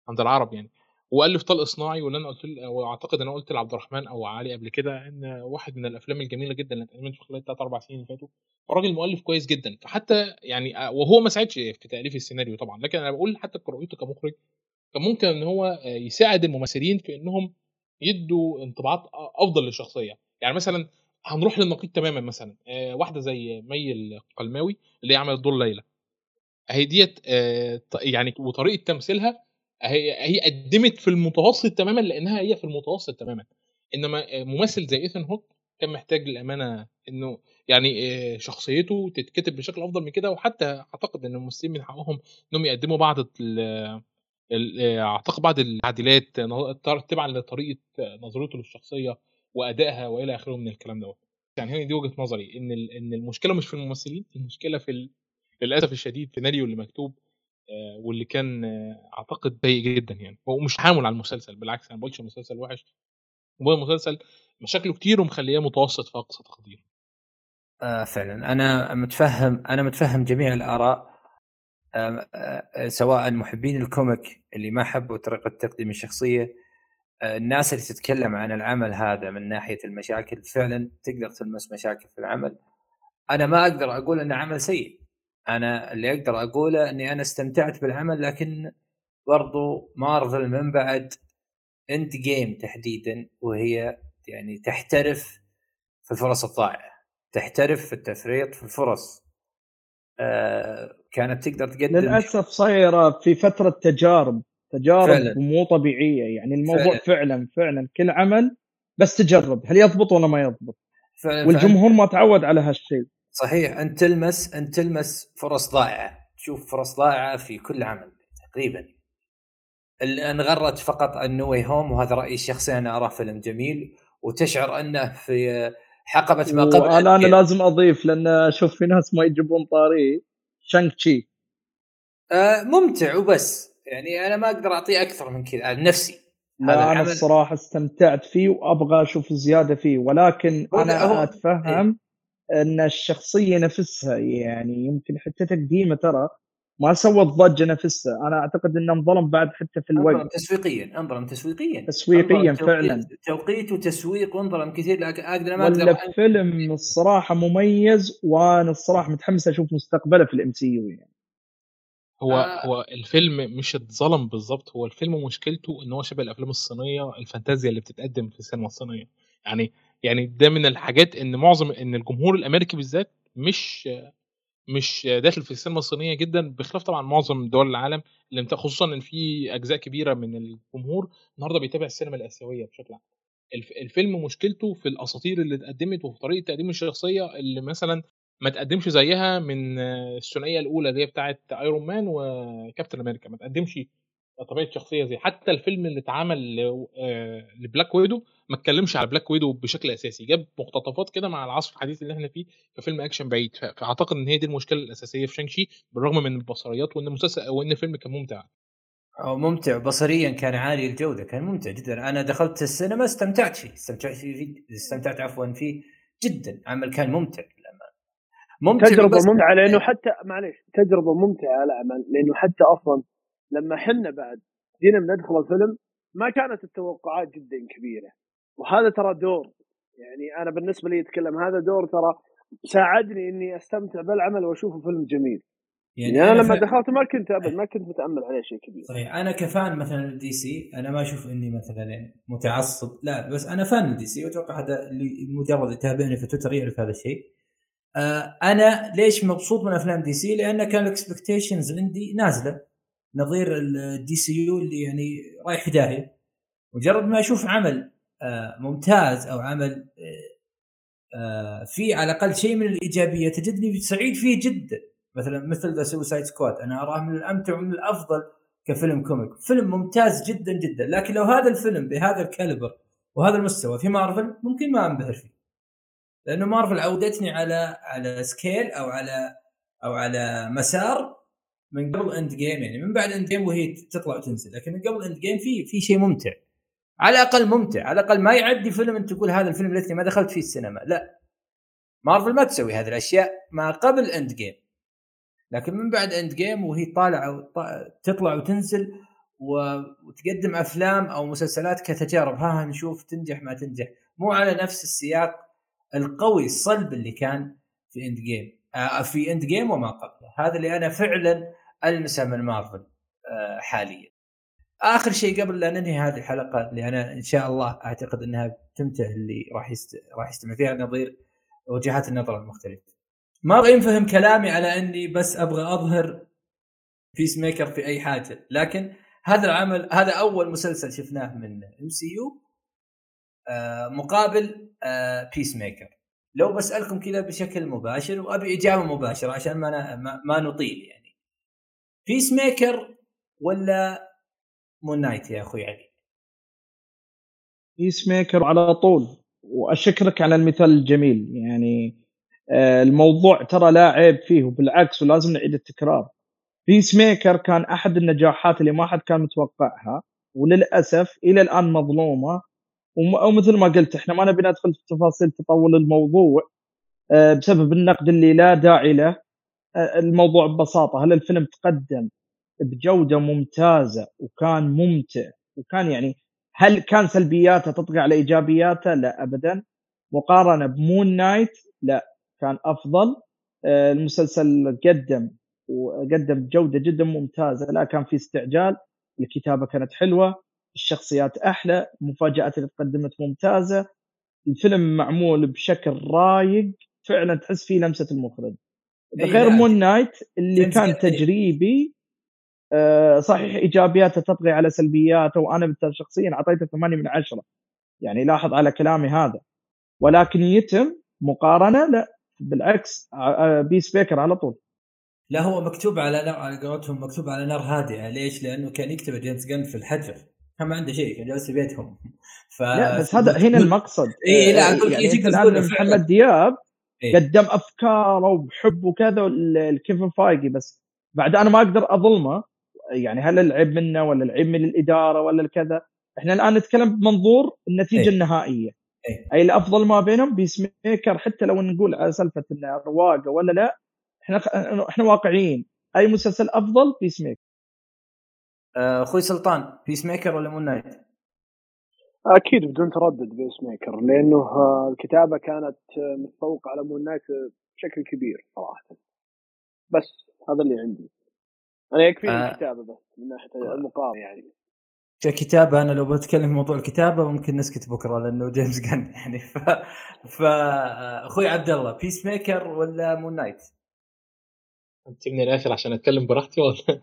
[SPEAKER 3] عند العرب يعني. وألف طلق صناعي واللي أنا قلت وأعتقد أنا قلت لعبد الرحمن أو علي قبل كده إن واحد من الأفلام الجميلة جدا اللي اتعملت في خلال الثلاث أربع سنين اللي فاتوا راجل مؤلف كويس جدا. فحتى يعني وهو ما ساعدش في تأليف السيناريو طبعا لكن أنا بقول حتى كرؤيته كمخرج كان ممكن إن هو يساعد الممثلين في إنهم يدوا انطباعات أفضل للشخصية. يعني مثلا هنروح للنقيض تماما مثلا آه، واحدة زي مي القلماوي اللي عملت دور ليلى. هي ديت آه، يعني وطريقة تمثيلها هي هي قدمت في المتوسط تماما لأنها هي في المتوسط تماما. إنما ممثل زي ايثن هوك كان محتاج للأمانة إنه يعني آه، شخصيته تتكتب بشكل أفضل من كده وحتى أعتقد إن الممثلين من حقهم إنهم يقدموا بعض آه، أعتقد بعض التعديلات تبعا لطريقة نظرته للشخصية وأدائها وإلى آخره من الكلام دوت. يعني هي دي وجهة نظري إن إن المشكلة مش في الممثلين المشكلة في للأسف الشديد في السيناريو اللي مكتوب آه، واللي كان آه، أعتقد سيء جدا يعني. هو مش حامل على المسلسل بالعكس أنا ما بقولش المسلسل وحش. هو المسلسل مشاكله كتير ومخليه متوسط في أقصى تقدير
[SPEAKER 1] آه فعلا. أنا متفهم أنا متفهم جميع الآراء آه آه سواء محبين الكوميك اللي ما حبوا طريقة تقديم الشخصية الناس اللي تتكلم عن العمل هذا من ناحية المشاكل فعلا تقدر تلمس مشاكل في العمل. أنا ما أقدر أقول انه عمل سيء. أنا اللي أقدر أقوله إني أنا استمتعت بالعمل لكن برضو مارفل من بعد Endgame تحديدا وهي يعني تحترف في الفرص الضائعة تحترف في التفريط في الفرص. كانت تقدر تقدم
[SPEAKER 2] للأسف صايرة في فترة تجارب تجارب فعلا. مو طبيعية يعني الموضوع فعلا. فعلا فعلا كل عمل بس تجرب هل يضبط ولا ما يضبط فعلا والجمهور فعلا. ما تعود على هالشيء
[SPEAKER 1] صحيح انت تلمس انت تلمس فرص ضائعة تشوف فرص ضائعة في كل عمل تقريبا إن غردت فقط عن No Way Home وهذا رأيي الشخصي أنا اراه فيلم جميل وتشعر أنه في حقبة ما قبل.
[SPEAKER 2] أنا أنا لازم أضيف لأن أشوف في ناس ما يجيبون طاري. Shang-Chi.
[SPEAKER 1] آه ممتع وبس. يعني أنا ما أقدر أعطيه أكثر من كذا عن نفسي.
[SPEAKER 2] لا أنا الصراحة استمتعت فيه وأبغى أشوف زيادة فيه. ولكن أنا هو أتفهم إيه؟ إن الشخصية نفسها يعني يمكن حتى تقديمه ترى ما سوى الضجة نفسها. أنا أعتقد انه انظلم بعد حتى في الوقت. انظلم
[SPEAKER 1] تسويقيا انظلم تسويقيا.
[SPEAKER 2] تسويقيا فعلا.
[SPEAKER 1] توقيت وتسويق وانظلم كثير لكن أقدر
[SPEAKER 2] ما أقدر فيلم الصراحة مميز وأنا الصراحة متحمس أشوف مستقبله في ال MCU يعني.
[SPEAKER 3] هو آه. هو الفيلم مش اتظلم بالظبط هو الفيلم مشكلته إن هو شبه الأفلام الصينية الفانتازيا اللي بتتقدم في السينما الصينية. يعني يعني ده من الحاجات إن معظم إن الجمهور الأمريكي بالذات مش مش داخل في السينما الصينية جدا بخلاف طبعا معظم دول العالم اللي خصوصا إن في أجزاء كبيرة من الجمهور النهارده بيتابع السينما الآسيوية بشكل عام. الفيلم مشكلته في الأساطير اللي اتقدمت وفي طريقة تقديم الشخصية اللي مثلا ما تقدمش زيها من الثنائية الأولى اللي هي بتاعه Iron Man وكابتن أمريكا ما تقدمش طبيعة شخصية زي حتى الفيلم اللي اتعمل آه، ل Black Widow ما اتكلمش على Black Widow بشكل أساسي جاب مقتطفات كده مع العصر الحديث اللي إحنا فيه كفيلم أكشن بعيد فأعتقد إن هي دي المشكلة الأساسية في Shang-Chi بالرغم من البصريات وإن المسلسل وان الفيلم كان ممتع.
[SPEAKER 1] أو ممتع بصريا كان عالي الجودة كان ممتع جدا. أنا دخلت السينما استمتعت فيه استمتعت فيه استمتعت عفوا فيه جدا. عمل كان ممتع
[SPEAKER 4] ممتع تجربة ممتعة لأنه حتى معليش تجربة ممتعة على لأنه حتى أصلا لما حنا بعد جينا بندخل الفيلم ما كانت التوقعات جدا كبيرة. وهذا ترى دور يعني أنا بالنسبة لي أتكلم هذا دور ترى ساعدني إني أستمتع بالعمل واشوفه فيلم جميل. يعني, يعني أنا لما ف... دخلت ما كنت أبد ما كنت متأمل عليه شيء كبير.
[SPEAKER 1] صحيح. أنا ك fan مثلا DC أنا ما أشوف إني مثلا متعصب لا بس أنا fan DC وأتوقع هذا اللي مجرد يتابعني في تويتر يعرف هذا الشيء. آه أنا ليش مبسوط من أفلام DC؟ لأن كان ال expectations عندي نازلة. نظير ال DCU اللي يعني رايح داهيه مجرد ما أشوف عمل آه ممتاز أو عمل آه, آه، فيه على الأقل شيء من الإيجابية تجدني سعيد فيه جدا. مثلا مثل The Suicide Squad أنا أراه من الأمتع ومن الأفضل كفيلم comic. فيلم ممتاز جدا جدا لكن لو هذا الفيلم بهذا ال caliber وهذا المستوى في مارفل ممكن ما أنبهر فيه. لأنه مارفل عودتني على على scale أو على أو على مسار من قبل Endgame يعني من بعد Endgame وهي تطلع وتنزل لكن من قبل Endgame في في شيء ممتع. على الأقل ممتع على الأقل ما يعدي فيلم انت تقول هذا الفيلم ليتني ما دخلت فيه السينما لا. مارفل ما تسوي هذه الأشياء ما قبل Endgame لكن من بعد Endgame وهي طالعة تطلع وتنزل وتقدم أفلام أو مسلسلات كتجارب. ها نشوف تنجح ما تنجح. مو على نفس السياق القوي الصلب اللي كان في Endgame في Endgame وما قبله. هذا اللي أنا فعلا ألمسه من مارفل آه حاليا. آخر شيء قبل لا ننهي هذه الحلقة اللي أنا إن شاء الله أعتقد إنها تمتع اللي راح يست... راح يستمع فيها نظير وجهات النظر المختلفة. ما أبغى ينفهم كلامي على إني بس أبغى أظهر Peacemaker في أي حاجة. لكن هذا العمل هذا أول مسلسل شفناه من MCU آه، مقابل Peace آه، maker لو بسألكم كذا بشكل مباشر وأبي إجابة مباشرة عشان ما ما نطيل يعني. Peacemaker ولا Moon Knight يا أخوي علي؟
[SPEAKER 2] Peacemaker على طول. وأشكرك على المثال الجميل يعني آه، الموضوع ترى لا عيب فيه وبالعكس ولازم نعيد التكرار. بيس ميكر كان أحد النجاحات اللي ما حد كان متوقعها وللأسف إلى الآن مظلومة. ومثل ما قلت إحنا ما نبي ندخل في تفاصيل تطول الموضوع آه، بسبب النقد اللي لا داعي له. آه، الموضوع ببساطة هل الفيلم تقدم بجودة ممتازة وكان ممتع؟ وكان يعني هل كان سلبياته تطغى على إيجابياته؟ لا ابدا. مقارنة بمون نايت؟ لا كان أفضل. آه، المسلسل قدم وقدم جودة جدا ممتازة لا كان في استعجال الكتابة كانت حلوة. الشخصيات أحلى المفاجات اللي تقدمت ممتازة. الفيلم معمول بشكل رايق فعلا تحس فيه لمسة المخرج. غير مون نايت اللي كان تجريبي آه صحيح إيجابياته تطغي على سلبياته وأنا شخصيا أعطيته 8 من 10 يعني لاحظ على كلامي هذا. ولكن يتم مقارنة؟ لا. بالعكس بيس ميكر على طول.
[SPEAKER 1] لا هو مكتوب على نار على قولتهم مكتوب على نار هادئة. ليش؟ لأنه كان يكتب جيمس جن في الحجر. كان ما عنده شيء كان جالس في بيتهم.
[SPEAKER 2] ف... لا بس هذا هنا المقصد.
[SPEAKER 1] اي لا أقول يعني
[SPEAKER 2] يجيك محمد دياب إيه؟ قدم أفكاره وبحب وكذا لكيفن فايجي بس بعد أنا ما أقدر أظلمه. يعني هل العيب منه ولا العيب من الإدارة ولا الكذا؟ إحنا الآن نتكلم بمنظور النتيجة إيه؟ النهائية. إيه؟ أي الأفضل ما بينهم بيس ميكر حتى لو نقول على سالفة انه رواقه ولا لا إحنا إحنا واقعيين. أي مسلسل أفضل بيس ميكر
[SPEAKER 1] آه، أخوي سلطان بيس ميكر ولا مون نايت؟
[SPEAKER 4] أكيد بدون تردد بيس ميكر لأنه الكتابة كانت متفوقة على مون نايت بشكل كبير صراحة بس هذا اللي عندي أنا يكفيني آه. الكتابة بس من ناحية المقارنه يعني
[SPEAKER 1] ككتابة أنا لو بتكلم في موضوع الكتابة ممكن نسكت بكرة لأنه جيمس جن يعني ف... ف أخوي عبد الله بيس ميكر ولا مون نايت؟
[SPEAKER 3] أنت من الآخر عشان أتكلم براحتي ولا؟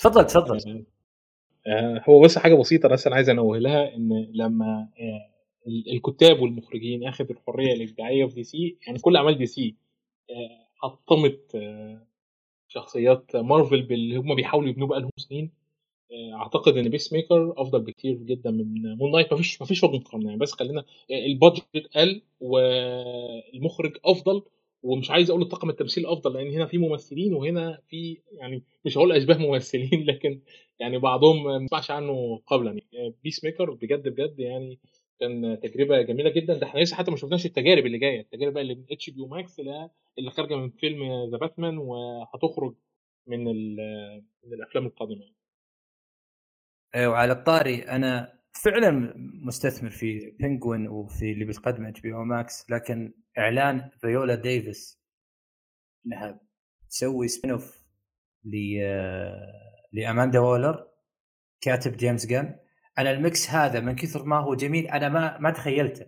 [SPEAKER 1] تفضل تفضل.
[SPEAKER 3] آه، هو بس حاجة بسيطة بس أنا عايز أنوه لها إن لما آه، الكتاب والمخرجين أخذوا الحرية الإبداعية في دي سي يعني كل أعمال دي سي آه، حطمت شخصيات مارفل باللي هم بيحاولوا يبنوه بقالهم سنين. أعتقد إن بيس ميكر أفضل بكتير جدا من مون نايت مفيش مفيش وجه مقارنة يعني بس خلينا ال budget قل والمخرج أفضل. ومش عايز أقول الطاقم التمثيل أفضل لأن هنا في ممثلين وهنا في يعني مش هقول أشباه ممثلين لكن يعني بعضهم ما سمعش عنه قبلا. يعني بيس ميكر بجد بجد يعني كان تجربة جميلة جدا. ده إحنا لسه حتى ما شفناش التجارب اللي جاية. التجارب اللي من إتش بي أو ماكس اللي خارجة من فيلم ذا باتمان وهتخرج من من الأفلام
[SPEAKER 1] القادمة. وعلى الطاري. أنا فعلا مستثمر في بينجوين وفي اللي بتقدمه إتش بي أو ماكس لكن إعلان فيولا ديفيس إنها تسوي spin off لأماندا وولر كاتب جيمس جان أنا ال mix هذا من كثر ما هو جميل أنا ما ما تخيلته.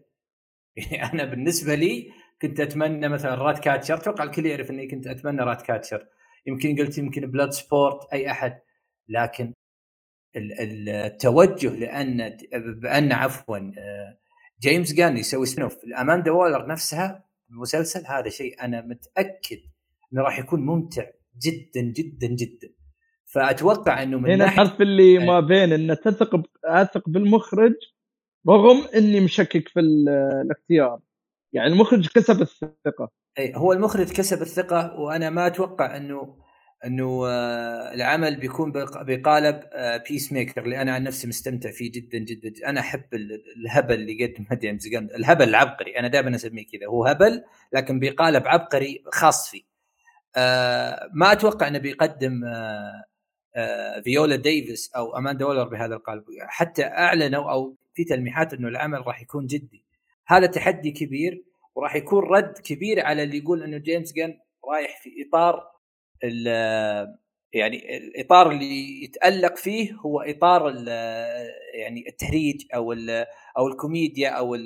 [SPEAKER 1] يعني أنا بالنسبة لي كنت أتمنى مثلا رات كاتشر أتوقع الكل يعرف إني كنت أتمنى رات كاتشر يمكن قلت يمكن بلاد سبورت أي أحد. لكن التوجه لأن بأن عفوا آه، جيمس جان يسوي spin أماندا وولر نفسها المسلسل هذا شيء أنا متأكد إنه راح يكون ممتع جدا جدا جدا. فأتوقع إنه من
[SPEAKER 2] هنا الحرف اللي ما بين انه تثق أثق بالمخرج رغم إني مشكك في الاختيار. يعني المخرج كسب الثقة.
[SPEAKER 1] اي هو المخرج كسب الثقة وأنا ما أتوقع إنه إنه آه، العمل بيكون بقالب بيس ميكر اللي أنا عن نفسي مستمتع فيه جدا جدا أنا أحب الهبل اللي يقدمه جيمس جن الهبل العبقري. أنا دائما أسميه كذا. هو هبل لكن بقالب عبقري خاص فيه. آه، ما أتوقع إنه بيقدم آه، فيولا ديفيس أو أماندا وولر بهذا القالب. حتى أعلنوا أو في تلميحات إنه العمل راح يكون جدي. هذا تحدي كبير وراح يكون رد كبير على اللي يقول إنه جيمس جن رايح في إطار يعني الإطار اللي يتألق فيه هو إطار يعني التهريج أو أو الكوميديا أو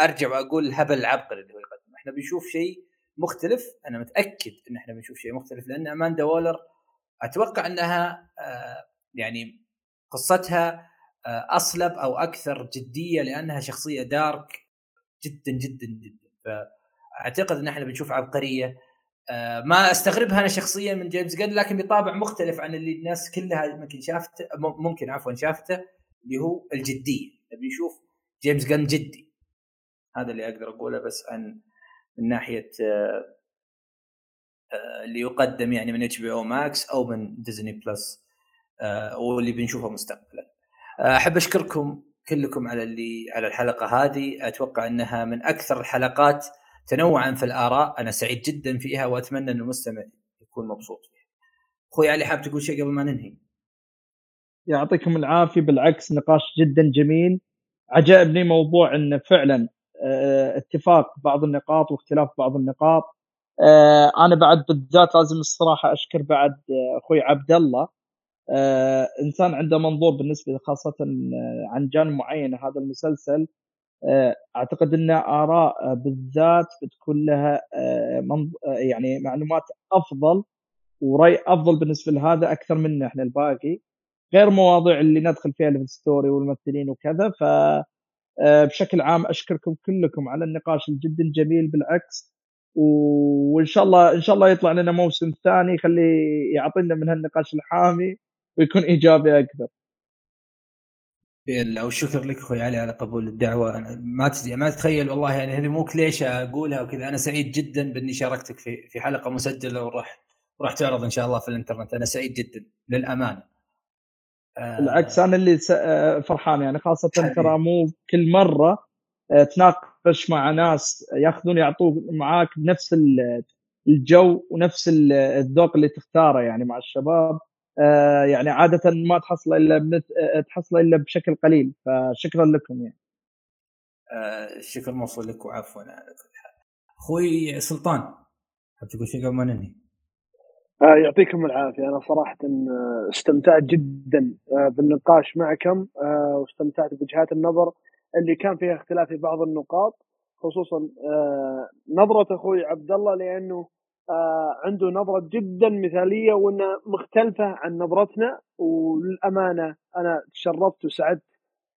[SPEAKER 1] أرجع وأقول الهبل العبقري اللي هو يقدم إحنا بنشوف شيء مختلف أنا متأكد إن إحنا بنشوف شيء مختلف لأن أماندا وولر أتوقع إنها آه، يعني قصتها آه، أصلب أو أكثر جدية لأنها شخصية دارك جدا جدا جدا. فأعتقد إن إحنا بنشوف عبقرية. ما استغربها أنا شخصيا من جيمس جن لكن بطابع مختلف عن اللي الناس كلها ممكن شافته ممكن عفوا شافته اللي هو الجدية. نبي نشوف جيمس جن جدي. هذا اللي أقدر أقوله بس عن من ناحية آه، آه، اللي يقدم يعني من إتش بي أو ماكس أو من ديزني بلس واللي بنشوفه مستقبلا. أحب أشكركم كلكم على اللي على الحلقة هذه. أتوقع إنها من أكثر الحلقات تنوعا في الآراء أنا سعيد جدا فيها وأتمنى إن المستمع يكون مبسوط فيها. أخوي علي حاب تقول شيء قبل ما ننهي؟
[SPEAKER 2] يعطيكم العافية. بالعكس نقاش جدا جميل. عجبني موضوع انه فعلا آه اتفاق بعض النقاط واختلاف بعض النقاط. آه أنا بعد بالذات لازم الصراحة أشكر بعد أخوي عبد الله. إنسان عنده منظور بالنسبة خاصة آه، عن جانب معين هذا المسلسل. آه، أعتقد إن آراء بالذات بتكون لها آه، يعني معلومات أفضل ورأي أفضل بالنسبة لهذا أكثر منا إحنا الباقي غير مواضيع اللي ندخل فيها الستوري والممثلين وكذا ف آه، بشكل عام أشكركم كلكم على النقاش الجدا جميل بالعكس وإن شاء الله إن شاء الله يطلع لنا موسم ثاني يخلي يعطينا من هالنقاش الحامي ويكون إيجابي
[SPEAKER 1] أكثر. الله والشكر لك أخوي علي على قبول الدعوة. أنا ما تدري ما تتخيل والله يعني هذه مو كليشة أقولها وكذا. أنا سعيد جدا بإني شاركتك في في حلقة مسجلة وراح وراح تعرض إن شاء الله في الإنترنت. أنا سعيد جدا للأمانة.
[SPEAKER 2] آه بالعكس أنا اللي آه، فرحان يعني خاصة ترى مو كل مرة آه، تناقش مع ناس ياخذون يعطوك معاك بنفس الجو ونفس الذوق اللي تختاره يعني مع الشباب. آه، يعني عادة ما تحصل إلا بنت... آه، تحصل إلا بشكل قليل فشكرا لكم يعني.
[SPEAKER 1] الشكر موصول لك وعفوا على كل حال. أخوي سلطان حاب تقول شيء قبل ما ننهي؟
[SPEAKER 4] آه يعطيكم العافية. أنا صراحة استمتعت جدا بالنقاش معكم واستمتعت بوجهات النظر اللي كان فيها اختلاف في بعض النقاط خصوصا نظرة أخوي عبد الله لأنه آه، عنده نظرة جدا مثالية وإنها مختلفة عن نظرتنا. وللأمانة أنا تشرفت وسعدت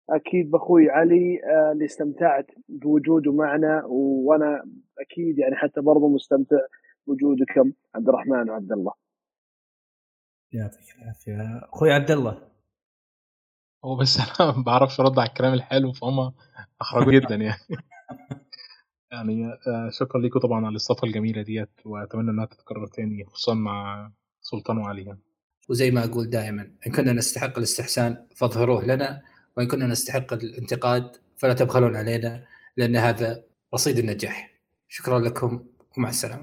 [SPEAKER 4] أكيد بأخوي علي آه، اللي استمتعت بوجوده معنا. وأنا أكيد يعني حتى برضو مستمتع بوجودكم عبد الرحمن وعبد الله.
[SPEAKER 1] يعطيك العافية. أخوي عبد الله.
[SPEAKER 3] هو بس أنا ما بعرفش أرد على الكلام الحلو فهم أحرجوا جدا يعني. يعني آه، شكرا لكم طبعا على الاستضافه الجميلة ديت وأتمنى إنها تتكرر تاني خصوصا مع سلطان وعلي
[SPEAKER 1] وزي ما أقول دائما إن كنا نستحق الاستحسان فاظهروه لنا وإن كنا نستحق الانتقاد فلا تبخلون علينا لأن هذا رصيد النجاح. شكرا لكم ومع السلامة.